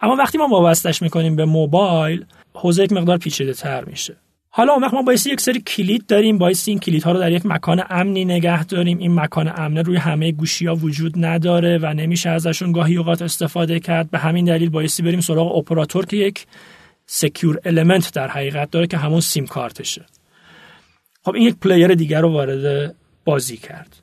اما وقتی ما وابستش می‌کنیم به موبایل حوزه یک مقدار پیچیده تر میشه. حالا اون وقت ما بایستی یک سری کلید داریم بایستی این کلیدها رو در یک مکان امنی نگه داریم. این مکان امنه روی همه گوشی ها وجود نداره و نمیشه ازشون گاهی اوقات استفاده کرد. به همین دلیل بایستی بریم سراغ اپراتور که یک Secure Element در حقیقت داره که همون سیم کارتشه. خب این یک player دیگر رو وارد بازی کرد.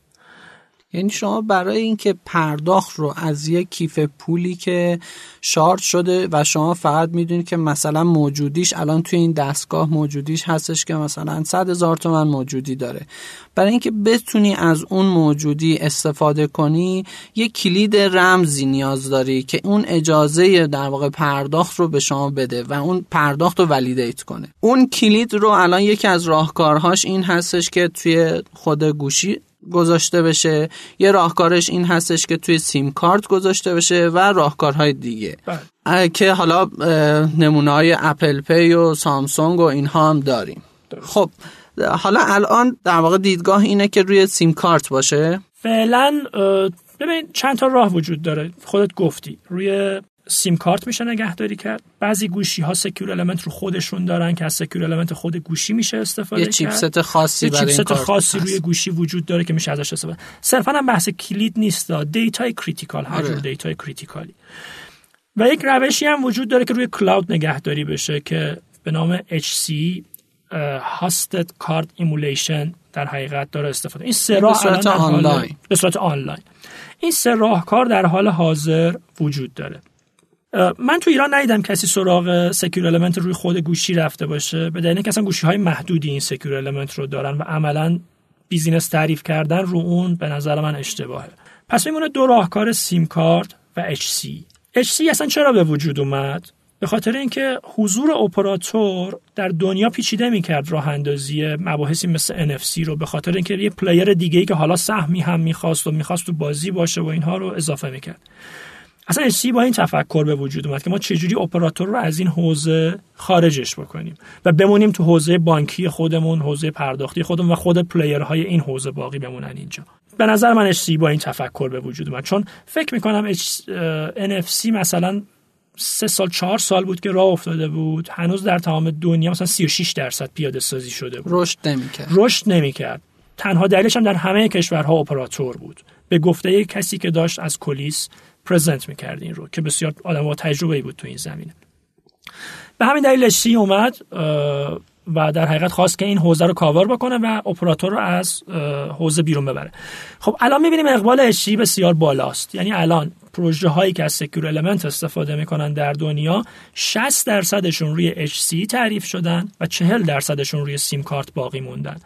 یعنی شما برای اینکه پرداخت رو از یک کیف پولی که شارژ شده و شما فقط می‌دونید که مثلا موجودیش الان توی این دستگاه موجودیش هستش که مثلا 100 هزار تومن موجودی داره. برای اینکه بتونی از اون موجودی استفاده کنی یک کلید رمزی نیاز داری که اون اجازه در واقع پرداخت رو به شما بده و اون پرداخت رو validate کنه. اون کلید رو الان یکی از راهکارهاش این هستش که توی خود گوشی گذاشته بشه. یه راهکارش این هستش که توی سیم کارت گذاشته بشه و راهکارهای دیگه. بله. که حالا نمونه های Apple Pay و سامسونگ و اینها هم داریم. خب حالا الان در واقع دیدگاه اینه که روی سیم کارت باشه. فعلا ببین چند تا راه وجود داره. خودت گفتی. روی سیم کارت میشه نگهداری کرد. بعضی گوشی ها secure element رو خودشون دارن که از secure element خود گوشی میشه استفاده یه chipset خاصی یه chipset خاصی روی گوشی وجود داره که میشه ازش استفاده. صرفا هم بحث کلید نیست data ی critical هر جور آره. data ی critical ی و یک روشی هم وجود داره که روی cloud نگهداری بشه که به نام HCE Hosted Card Emulation در حقیقت داره استفاده. این سه راه صورت آنلاین. به صورت آنلاین. این سه راهکار در حال حاضر وجود داره. من تو ایران ندیدم کسی سراغ secure element روی خود گوشی رفته باشه. به دلیل اینکه اصلا گوشی های محدودی این secure element رو دارن و عملا business تعریف کردن رو اون به نظر من اشتباهه. پس میمونه دو راهکار سیم کارت و HCE HCE اصلا چرا به وجود اومد؟ به خاطر اینکه حضور اپراتور در دنیا پیچیده می‌کرد راه اندازی مباحثی مثل NFC رو به خاطر اینکه یه player دیگه ای که حالا سهمی هم می‌خواست و می‌خواست تو بازی باشه و اینها رو اضافه می‌کرد. اصلا HCE با این تفکر به وجود اومد که ما چجوری اپراتور رو از این حوزه خارجش بکنیم و بمونیم تو حوزه بانکی خودمون حوزه پرداختی خودمون و خود player های این حوزه باقی بمونن اینجا. به نظر من HC با این تفکر به وجود اومد. چون فکر می‌کنم NFC مثلا سه سال چهار سال بود که راه افتاده بود. هنوز در تمام دنیا مثلا 36 درصد پیاده سازی شده بود. رشد نمی‌کرد. رشد نمی‌کرد. تنها دلیلش هم در همه کشورها اپراتور بود. به گفته کسی که داشت از کلیس پرزنت می‌کرد این رو که بسیار آدم با تجربه بود تو این زمینه. به همین دلیل سی اومد و در حقیقت خواست که این حوزه رو کاور بکنه و اپراتور رو از حوزه بیرون ببره. خب الان می‌بینیم اقبال HCE بسیار بالاست. یعنی الان پروژه هایی که از secure element استفاده می‌کنن در دنیا 60 درصدشون روی HCE تعریف شدن و 40 درصدشون روی سیم کارت باقی موندن.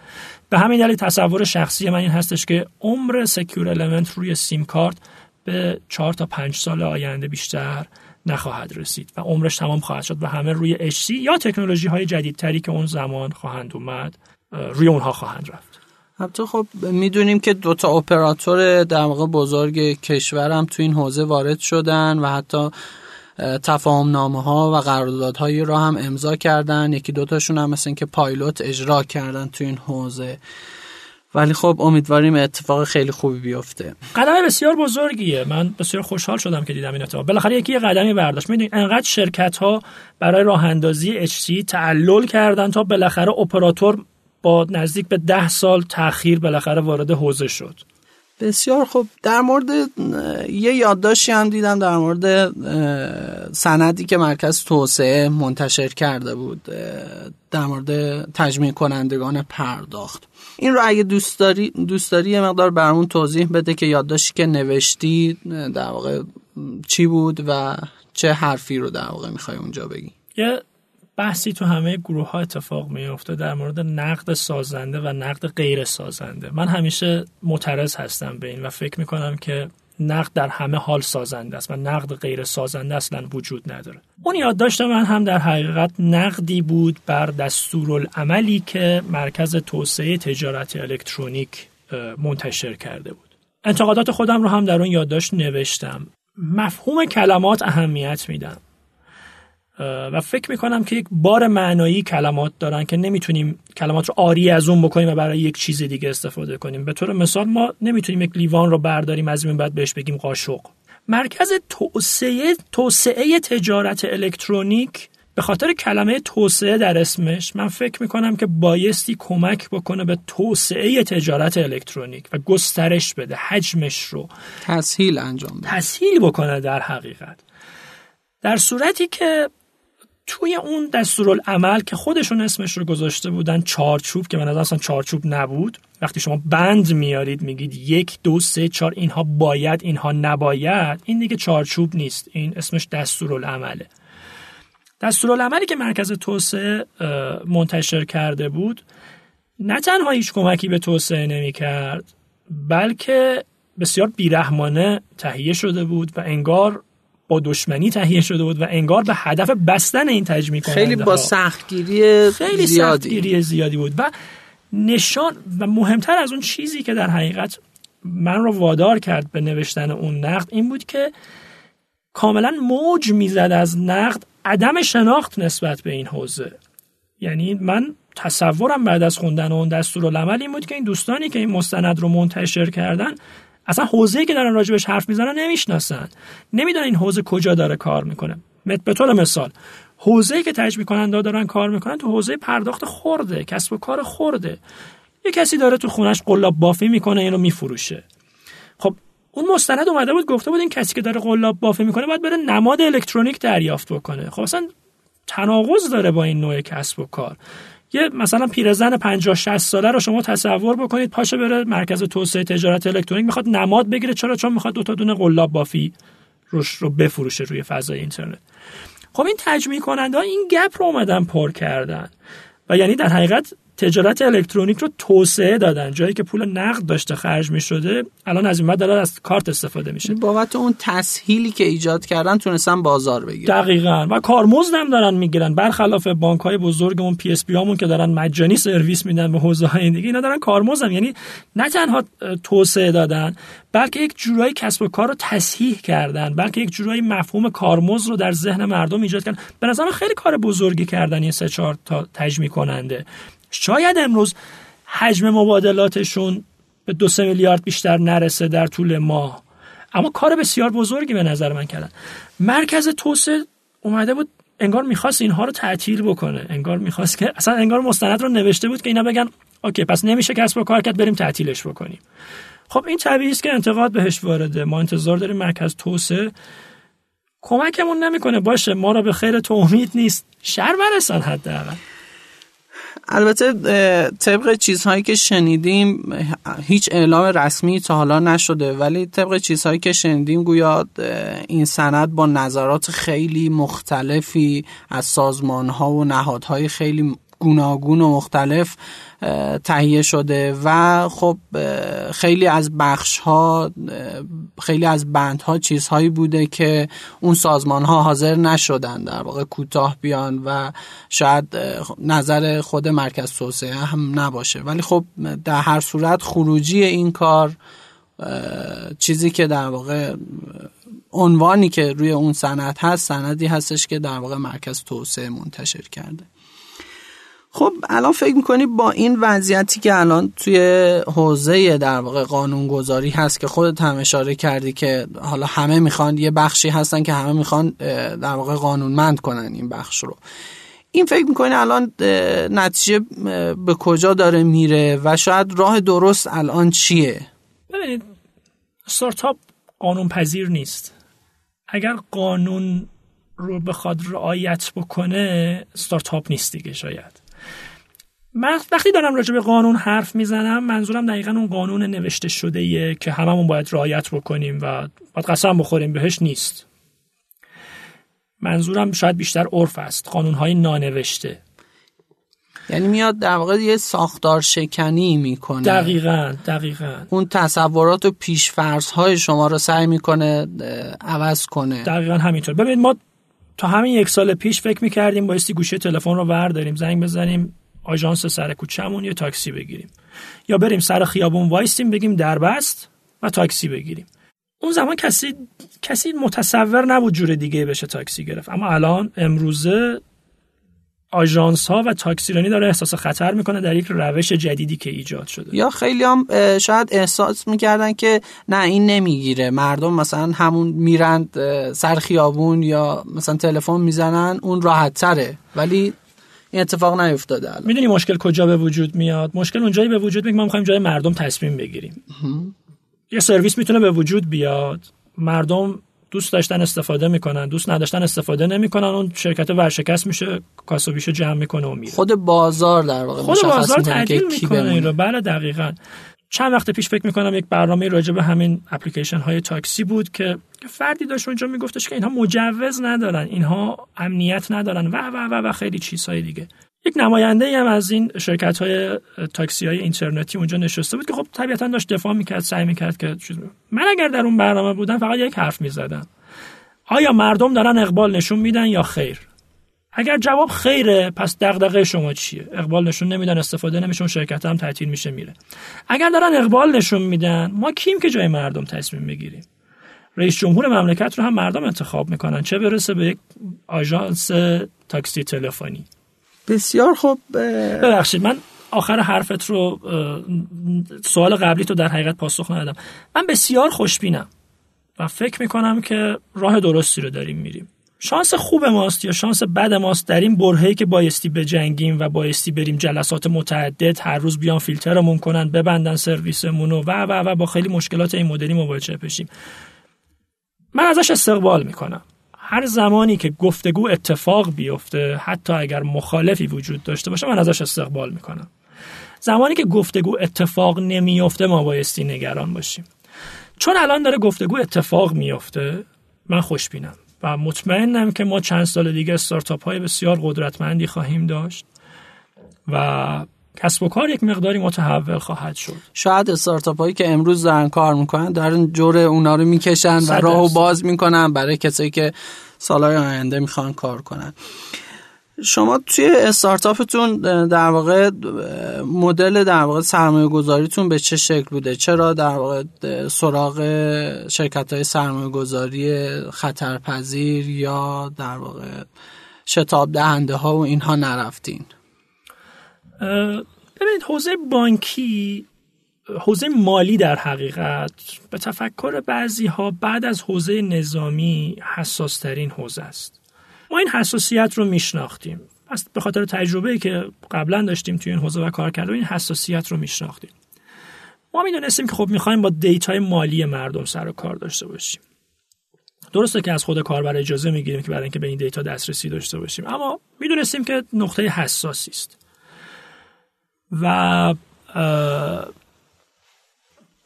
به همین دلیل تصور شخصی من این هستش که عمر secure element روی سیم کارت به 4 تا 5 سال آینده بیشتر نخواهد رسید و عمرش تمام خواهد شد و همه روی HCE یا تکنولوژی های جدیدتری که اون زمان خواهند اومد روی اونها خواهند رفت. البته خب می‌دونیم که دوتا اپراتور در واقع بزرگ کشورم تو این حوزه وارد شدن و حتی تفاهم نامه ها و قراردادهایی را هم امضا کردن. یکی دوتاشون هم مثل که پایلوت اجرا کردن تو این حوزه. ولی خب امیدواریم اتفاق خیلی خوبی بیفته. قدم بسیار بزرگیه. من بسیار خوشحال شدم که دیدم این اتفاق. بالاخره یکی قدمی برداشت. می‌دونید انقدر شرکت ها برای راه اندازی HC تعلل کردن تا بالاخره اپراتور با نزدیک به ده سال تاخیر بالاخره وارد حوزه شد. بسیار خب در مورد یه یادداشتی هم دیدم در مورد سندی که مرکز توسعه منتشر کرده بود در مورد تجمیع کنندگان پرداخت. این رو اگه دوست داری دوست داری یه مقدار برامون توضیح بده که یادداشتی که نوشتی در واقع چی بود و چه حرفی رو در واقع می‌خوای اونجا بگی؟ یه بحثی تو همه گروه ها اتفاق میفته در مورد نقد سازنده و نقد غیر سازنده. من همیشه معترض هستم به این و فکر می‌کنم که نقد در همه حال سازنده است و نقد غیر سازنده اصلا وجود نداره. اون یادداشت من هم در حقیقت نقدی بود بر دستورالعملی که مرکز توسعه تجارت الکترونیک منتشر کرده بود. انتقادات خودم رو هم در اون یادداشت نوشتم. مفهوم کلمات اهمیت میدم. و فکر می‌کنم که یک بار معنایی کلمات دارن که نمی‌تونیم کلمات رو آری از اون بکنیم و برای یک چیز دیگه استفاده کنیم. به طور مثال ما نمی‌تونیم یک لیوان رو برداریم از این بعد بهش بگیم قاشق. مرکز توسعه توسعه تجارت الکترونیک به خاطر کلمه توسعه در اسمش من فکر می‌کنم که بایستی کمک بکنه به توسعه تجارت الکترونیک و گسترش بده حجمش رو تسهیل انجام بده. تسهیل بکنه در حقیقت. در صورتی که توی اون دستورالعمل که خودشون اسمش رو گذاشته بودن چارچوب که من از اصلا چارچوب نبود. وقتی شما بند میارید میگید یک دو سه چهار اینها باید اینها نباید. این دیگه چارچوب نیست. این اسمش دستورالعمله. دستورالعملی که مرکز توسعه منتشر کرده بود نه تنها هیچ کمکی به توسعه نمی‌کرد بلکه بسیار بیرحمانه تهیه شده بود و انگار با دشمنی تهیه شده بود و انگار به هدف بستن این تجمیع کننده خیلی با سختگیری خیلی زیادی. سختگیری زیادی بود و نشان و مهمتر از اون چیزی که در حقیقت من رو وادار کرد به نوشتن اون نقد این بود که کاملا موج می‌زد از نقد عدم شناخت نسبت به این حوزه. یعنی من تصورم بعد از خوندن اون دستورالعمل این بود که این دوستانی که این مستند رو منتشر کردن اصلا حوزه‌ای که دارن راجبش حرف می‌زنن نمی‌شناسن. نمی‌دونن این حوزه کجا داره کار می‌کنه. به طور مثال حوزه‌ای که تجمیع کننده دارن کار می‌کنن تو حوزه پرداخت خورده کسب و کار خورده یه کسی داره تو خونش قلاب بافی می‌کنه اینو میفروشه. خب اون مستند اومده بود گفته بود این کسی که داره قلاب بافی می‌کنه باید بره نماد الکترونیک دریافت بکنه. خب اصلا تناقض داره با این نوع کسب و کار. یه مثلا پیرزن 50 60 ساله رو شما تصور بکنید پاشه بره مرکز توسعه تجارت الکترونیک می‌خواد نماد بگیره. چرا؟ چون می‌خواد دو تا دونه قلاب بافی روش رو بفروشه روی فضای اینترنت. خب این تجمیع کننده ها این gap رو اومدن پر کردن. و یعنی در حقیقت تجارت الکترونیک رو توسعه دادن. جایی که پول نقد داشته خرج می شده الان از این بعد داره از کارت استفاده میشه. بابت اون تسهیلی که ایجاد کردن تونستن بازار بگیرن. دقیقا. و کارمزد هم دارن می‌گیرن. برخلاف بانک های بزرگمون PSP هامون که دارن مجانی سرویس میدن به حوزه های دیگه اینا دارن کارمزد هم. یعنی نه تنها توسعه دادن بلکه یک جورایی کسب و کار رو تصحیح کردن بلکه یک جورایی مفهوم کارمزد رو در ذهن مردم ایجاد کردن. به نظر خیلی کار بزرگی کردن این سه چهار تا تجمیع کننده. شاید امروز حجم مبادلاتشون به دو سه میلیارد بیشتر نرسه در طول ماه. اما کار بسیار بزرگی به نظر من کردن. مرکز توسعه اومده بود انگار می‌خواست اینها رو تعطیل بکنه. انگار می‌خواست که اصلا انگار مستند رو نوشته بود که اینا بگن اوکی پس نمیشه کسب و کار کرد بریم تعطیلش بکنیم. خب این طبیعی است که انتقاد بهش وارده. ما انتظار داریم مرکز توسعه کمکمون نمی‌کنه. باشه ما را به خیر تو امید نیست. شر برسن حداقل البته طبق چیزهایی که شنیدیم هیچ اعلام رسمی تا حالا نشده ولی طبق چیزهایی که شنیدیم گویا این سند با نظرات خیلی مختلفی از سازمان ها و نهادهای خیلی گوناگون و مختلف تهیه شده و خب خیلی از بخش ها خیلی از بند ها چیزهایی بوده که اون سازمان ها حاضر نشدن در واقع کوتاه بیان و شاید نظر خود مرکز توسعه هم نباشه. ولی خب در هر صورت خروجی این کار چیزی که در واقع عنوانی که روی اون سند هست سندی هستش که در واقع مرکز توسعه منتشر کرده. خب الان فکر می‌کنی با این وضعیتی که الان توی حوزه در واقع قانونگذاری هست که خودت هم اشاره کردی که حالا همه می‌خوان یه بخشی هستن که همه می‌خوان در واقع قانونمند کنن این بخش رو. این فکر می‌کنی الان نتیجه به کجا داره میره و شاید راه درست الان چیه؟ ببینید ستارتاپ قانون پذیر نیست. اگر قانون رو بخواد رعایت بکنه ستارتاپ نیست دیگه شاید. من وقتی دارم راجع به قانون حرف می‌زنم منظورم دقیقا اون قانون نوشته شده که هممون باید رعایت بکنیم و باید قسم بخوریم بهش نیست. منظورم شاید بیشتر عرف است قانون های نانوشته. یعنی میاد در واقع یه ساختار شکنی می‌کنه. دقیقا دقیقا. اون تصورات و پیشفرض های شما رو سعی می‌کنه عوض کنه. دقیقا همینطور. ببینید ما تا همین یک سال پیش فکر می‌کردیم بایستی گوشه تلفن رو برداریم زنگ بزنیم آژانس سر کوچه‌مون یه تاکسی بگیریم. یا بریم سر خیابون وایستیم بگیم دربست و تاکسی بگیریم. اون زمان کسی کسی متصور نبود جور دیگه بشه تاکسی گرفت. اما الان امروزه آژانس ها و تاکسیرانی داره احساس خطر می‌کنه در یک روش جدیدی که ایجاد شده. یا خیلی هم شاید احساس می‌کردن که نه این نمی‌گیره. مردم مثلا همون میرند سر خیابون یا مثلا تلفن می‌زنن اون راحت تره ولی این اتفاق نیفتاده الان. می‌دونی مشکل کجا به وجود میاد؟ مشکل اونجایی به وجود میاد ما می‌خوایم جای مردم تصمیم بگیریم. یه سرویس می‌تونه به وجود بیاد. مردم دوست داشتن استفاده می‌کنن دوست نداشتن استفاده نمی‌کنن. اون شرکت ورشکست میشه کاسوبیشو جمع می‌کنه و میره. خود بازار در واقع خود بازار تعدیل می‌کنه این رو. بله دقیقا. چند وقت پیش فکر می‌کنم یک برنامه راجع به همین اپلیکیشن های تاکسی بود که فردی داشت اونجا میگفتش که اینها مجوز ندارن اینها امنیت ندارن و و و و خیلی چیزهای دیگه. یک نماینده هم از این شرکت های تاکسی های اینترنتی اونجا نشسته بود که خب طبیعتا داشت دفاع می‌کرد سعی می‌کرد که من اگر در اون برنامه بودم فقط یک حرف می‌زدم. آیا مردم دارن اقبال نشون میدن یا خیر؟ اگر جواب خیره پس دغدغه شما چیه؟ اقبال نشون نمیدن استفاده نمیشون شرکت هم تعطیل میشه میره. اگر دارن اقبال نشون میدن ما کیم که جای مردم تصمیم می‌گیریم؟ رئیس جمهور مملکت رو هم مردم انتخاب می‌کنن. چه برسه به یک آژانس تاکسی تلفنی؟ بسیار خوب ببخشید من آخر حرفت رو سوال قبلی تو در حقیقت پاسخ ندادم. من بسیار خوشبینم و فکر می‌کنم که راه درستی رو داریم میریم. شانس خوب ماست یا شانس بد ماست در این برهه‌ای که بایستی بجنگیم و بایستی بریم جلسات متعدد هر روز بیان فیلترمون کنن ببندن سرویسمون و و و با خیلی مشکلات این مدلی مواجه بشیم. من ازش استقبال می‌کنم. هر زمانی که گفتگو اتفاق بیفته حتی اگر مخالفی وجود داشته باشه من ازش استقبال می‌کنم. زمانی که گفتگو اتفاق نمیفته ما بایستی نگران باشیم. چون الان داره گفتگو اتفاق میفته من خوشبینم. و مطمئنم که ما چند سال دیگه استارتاپ های بسیار قدرتمندی خواهیم داشت و کسب و کار یک مقداری متحول خواهد شد. شاید استارتاپ هایی که امروز دارن کار می‌کنن دارن جور اونا رو می‌کشن و راهو باز می‌کنن برای کسایی که سالهای آینده می‌خوان کار کنن. شما توی استارتاپتون در واقع مدل در واقع سرمایه گذاریتون به چه شکل بوده؟ چرا در واقع سراغ شرکت های سرمایه گذاری خطرپذیر یا در واقع شتاب دهنده ها و اینها نرفتین؟ ببینید حوزه بانکی حوزه مالی در حقیقت به تفکر بعضی ها بعد از حوزه نظامی حساس ترین حوزه است. ما این حساسیت رو میشناختیم. پس به خاطر تجربه که قبلا داشتیم توی این حوزه و کار کردیم این حساسیت رو میشناختیم. ما می‌دونستیم که خب می‌خوایم با دیتای مالی مردم سر و کار داشته باشیم. درسته که از خود کاربر اجازه می‌گیریم که برای اینکه به این دیتا دسترسی داشته باشیم اما می‌دونستیم که نقطه حساسی است. و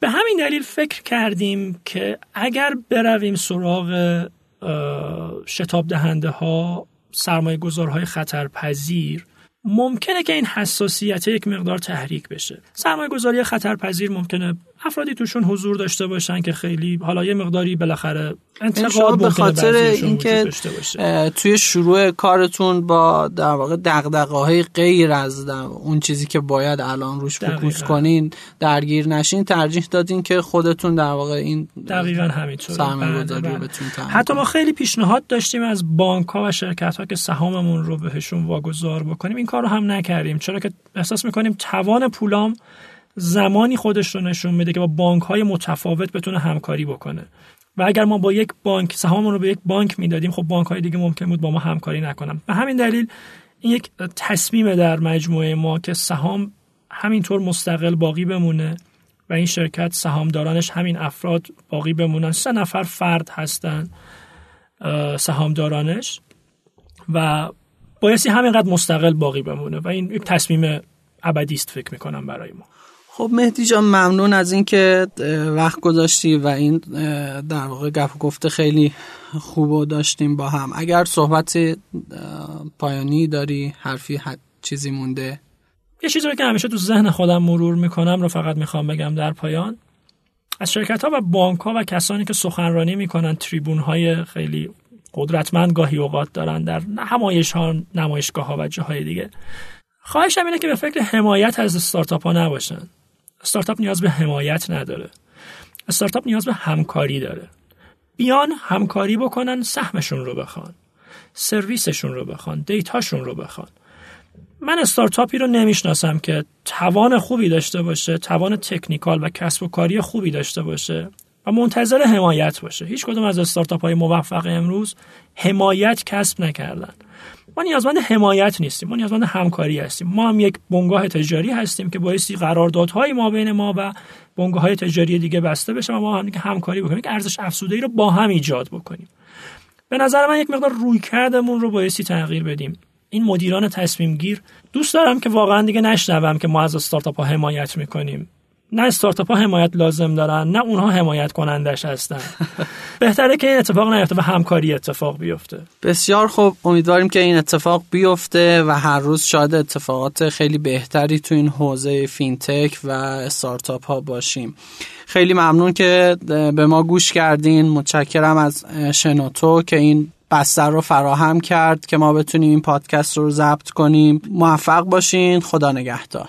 به همین دلیل فکر کردیم که اگر برویم سراغ شتاب دهنده ها سرمایه گذارهای خطرپذیر ممکنه که این حساسیت یک مقدار تحریک بشه. سرمایه گذاری خطرپذیر ممکنه افرادی توشون حضور داشته باشن که خیلی حالا یه مقداری بالاخره انتقاد به خاطر اینکه توی شروع کارتون با در واقع دغدغه های غیر از اون چیزی که باید الان روش فوکوس کنین درگیر نشین ترجیح دادین که خودتون در واقع این دقیقا همینطور بله، بله. حتی ما خیلی پیشنهاد داشتیم از بانک ها و شرکت ها که سهاممون رو بهشون واگذار بکنیم. این کار رو هم نکردیم. چرا که احساس می‌کنیم توان پولام زمانی خودش رو نشون میده که با بانک های متفاوت بتونه همکاری بکنه. و اگر ما با یک بانک سهاممون رو به یک بانک می‌دادیم خب بانک های دیگه ممکن بود با ما همکاری نکنن. به همین دلیل این یک تصمیم در مجموعه ما که سهام همینطور مستقل باقی بمونه و این شرکت سهامدارانش همین افراد باقی بمونن. سه نفر فرد هستن سهامدارانش و بایستی همینقدر مستقل باقی بمونه و این یک تصمیم ابدی است فکر می‌کنم برای ما. خب مهدی جان ممنون از اینکه وقت گذاشتی و این در واقع گپ گفته خیلی خوب و داشتیم با هم. اگر صحبت پایانی داری حرفی حد چیزی مونده؟ یه چیزی که همیشه تو ذهن خودم مرور می‌کنم رو فقط می‌خوام بگم در پایان. از شرکت ها و بانک ها و کسانی که سخنرانی می‌کنن تریبون های خیلی قدرتمند گاهی اوقات دارن در همایش ها نمایشگاه ها و جاهای دیگه. خواهشم اینه که به فکر حمایت از استارتاپ ها نباشن. استارتاپ نیاز به حمایت نداره. استارتاپ نیاز به همکاری داره. بیان همکاری بکنن سهمشون رو بخوان. سرویسشون رو بخوان دیتاشون رو بخوان. من استارتاپی رو نمی‌شناسم که توان خوبی داشته باشه توان تکنیکال و کسب و کاری خوبی داشته باشه. و منتظر حمایت باشه. هیچ کدوم از استارتاپ های موفق امروز حمایت کسب نکردن. ما نیازمند حمایت نیستیم. ما نیازمند همکاری هستیم. ما هم یک بنگاه تجاری هستیم که بایستی قراردادهای ما بین ما و بنگاه های تجاری دیگه بسته بشه و ما هم همکاری بکنیم. که ارزش افزوده رو با هم ایجاد بکنیم. به نظر من یک مقدار روی کردمون رو بایستی تغییر بدیم. این مدیران تصمیم گیر دوست دارم که واقعا دیگه نشنوم که ما از استارتاپ ها حمایت می‌کنیم. نه استارتاپ ها حمایت لازم دارن نه اونها حمایت کنندش هستن. [LAUGHS] بهتره که این اتفاق نیفته و همکاری اتفاق بیفته. بسیار خوب. امیدواریم که این اتفاق بیفته و هر روز شاید اتفاقات خیلی بهتری تو این حوزه فینتک و استارتاپ ها باشیم. خیلی ممنون که به ما گوش کردین. متشکرم از شنوتو که این بستر رو فراهم کرد که ما بتونیم این پادکست رو ضبط کنیم. موفق باشین. خدا نگهدار.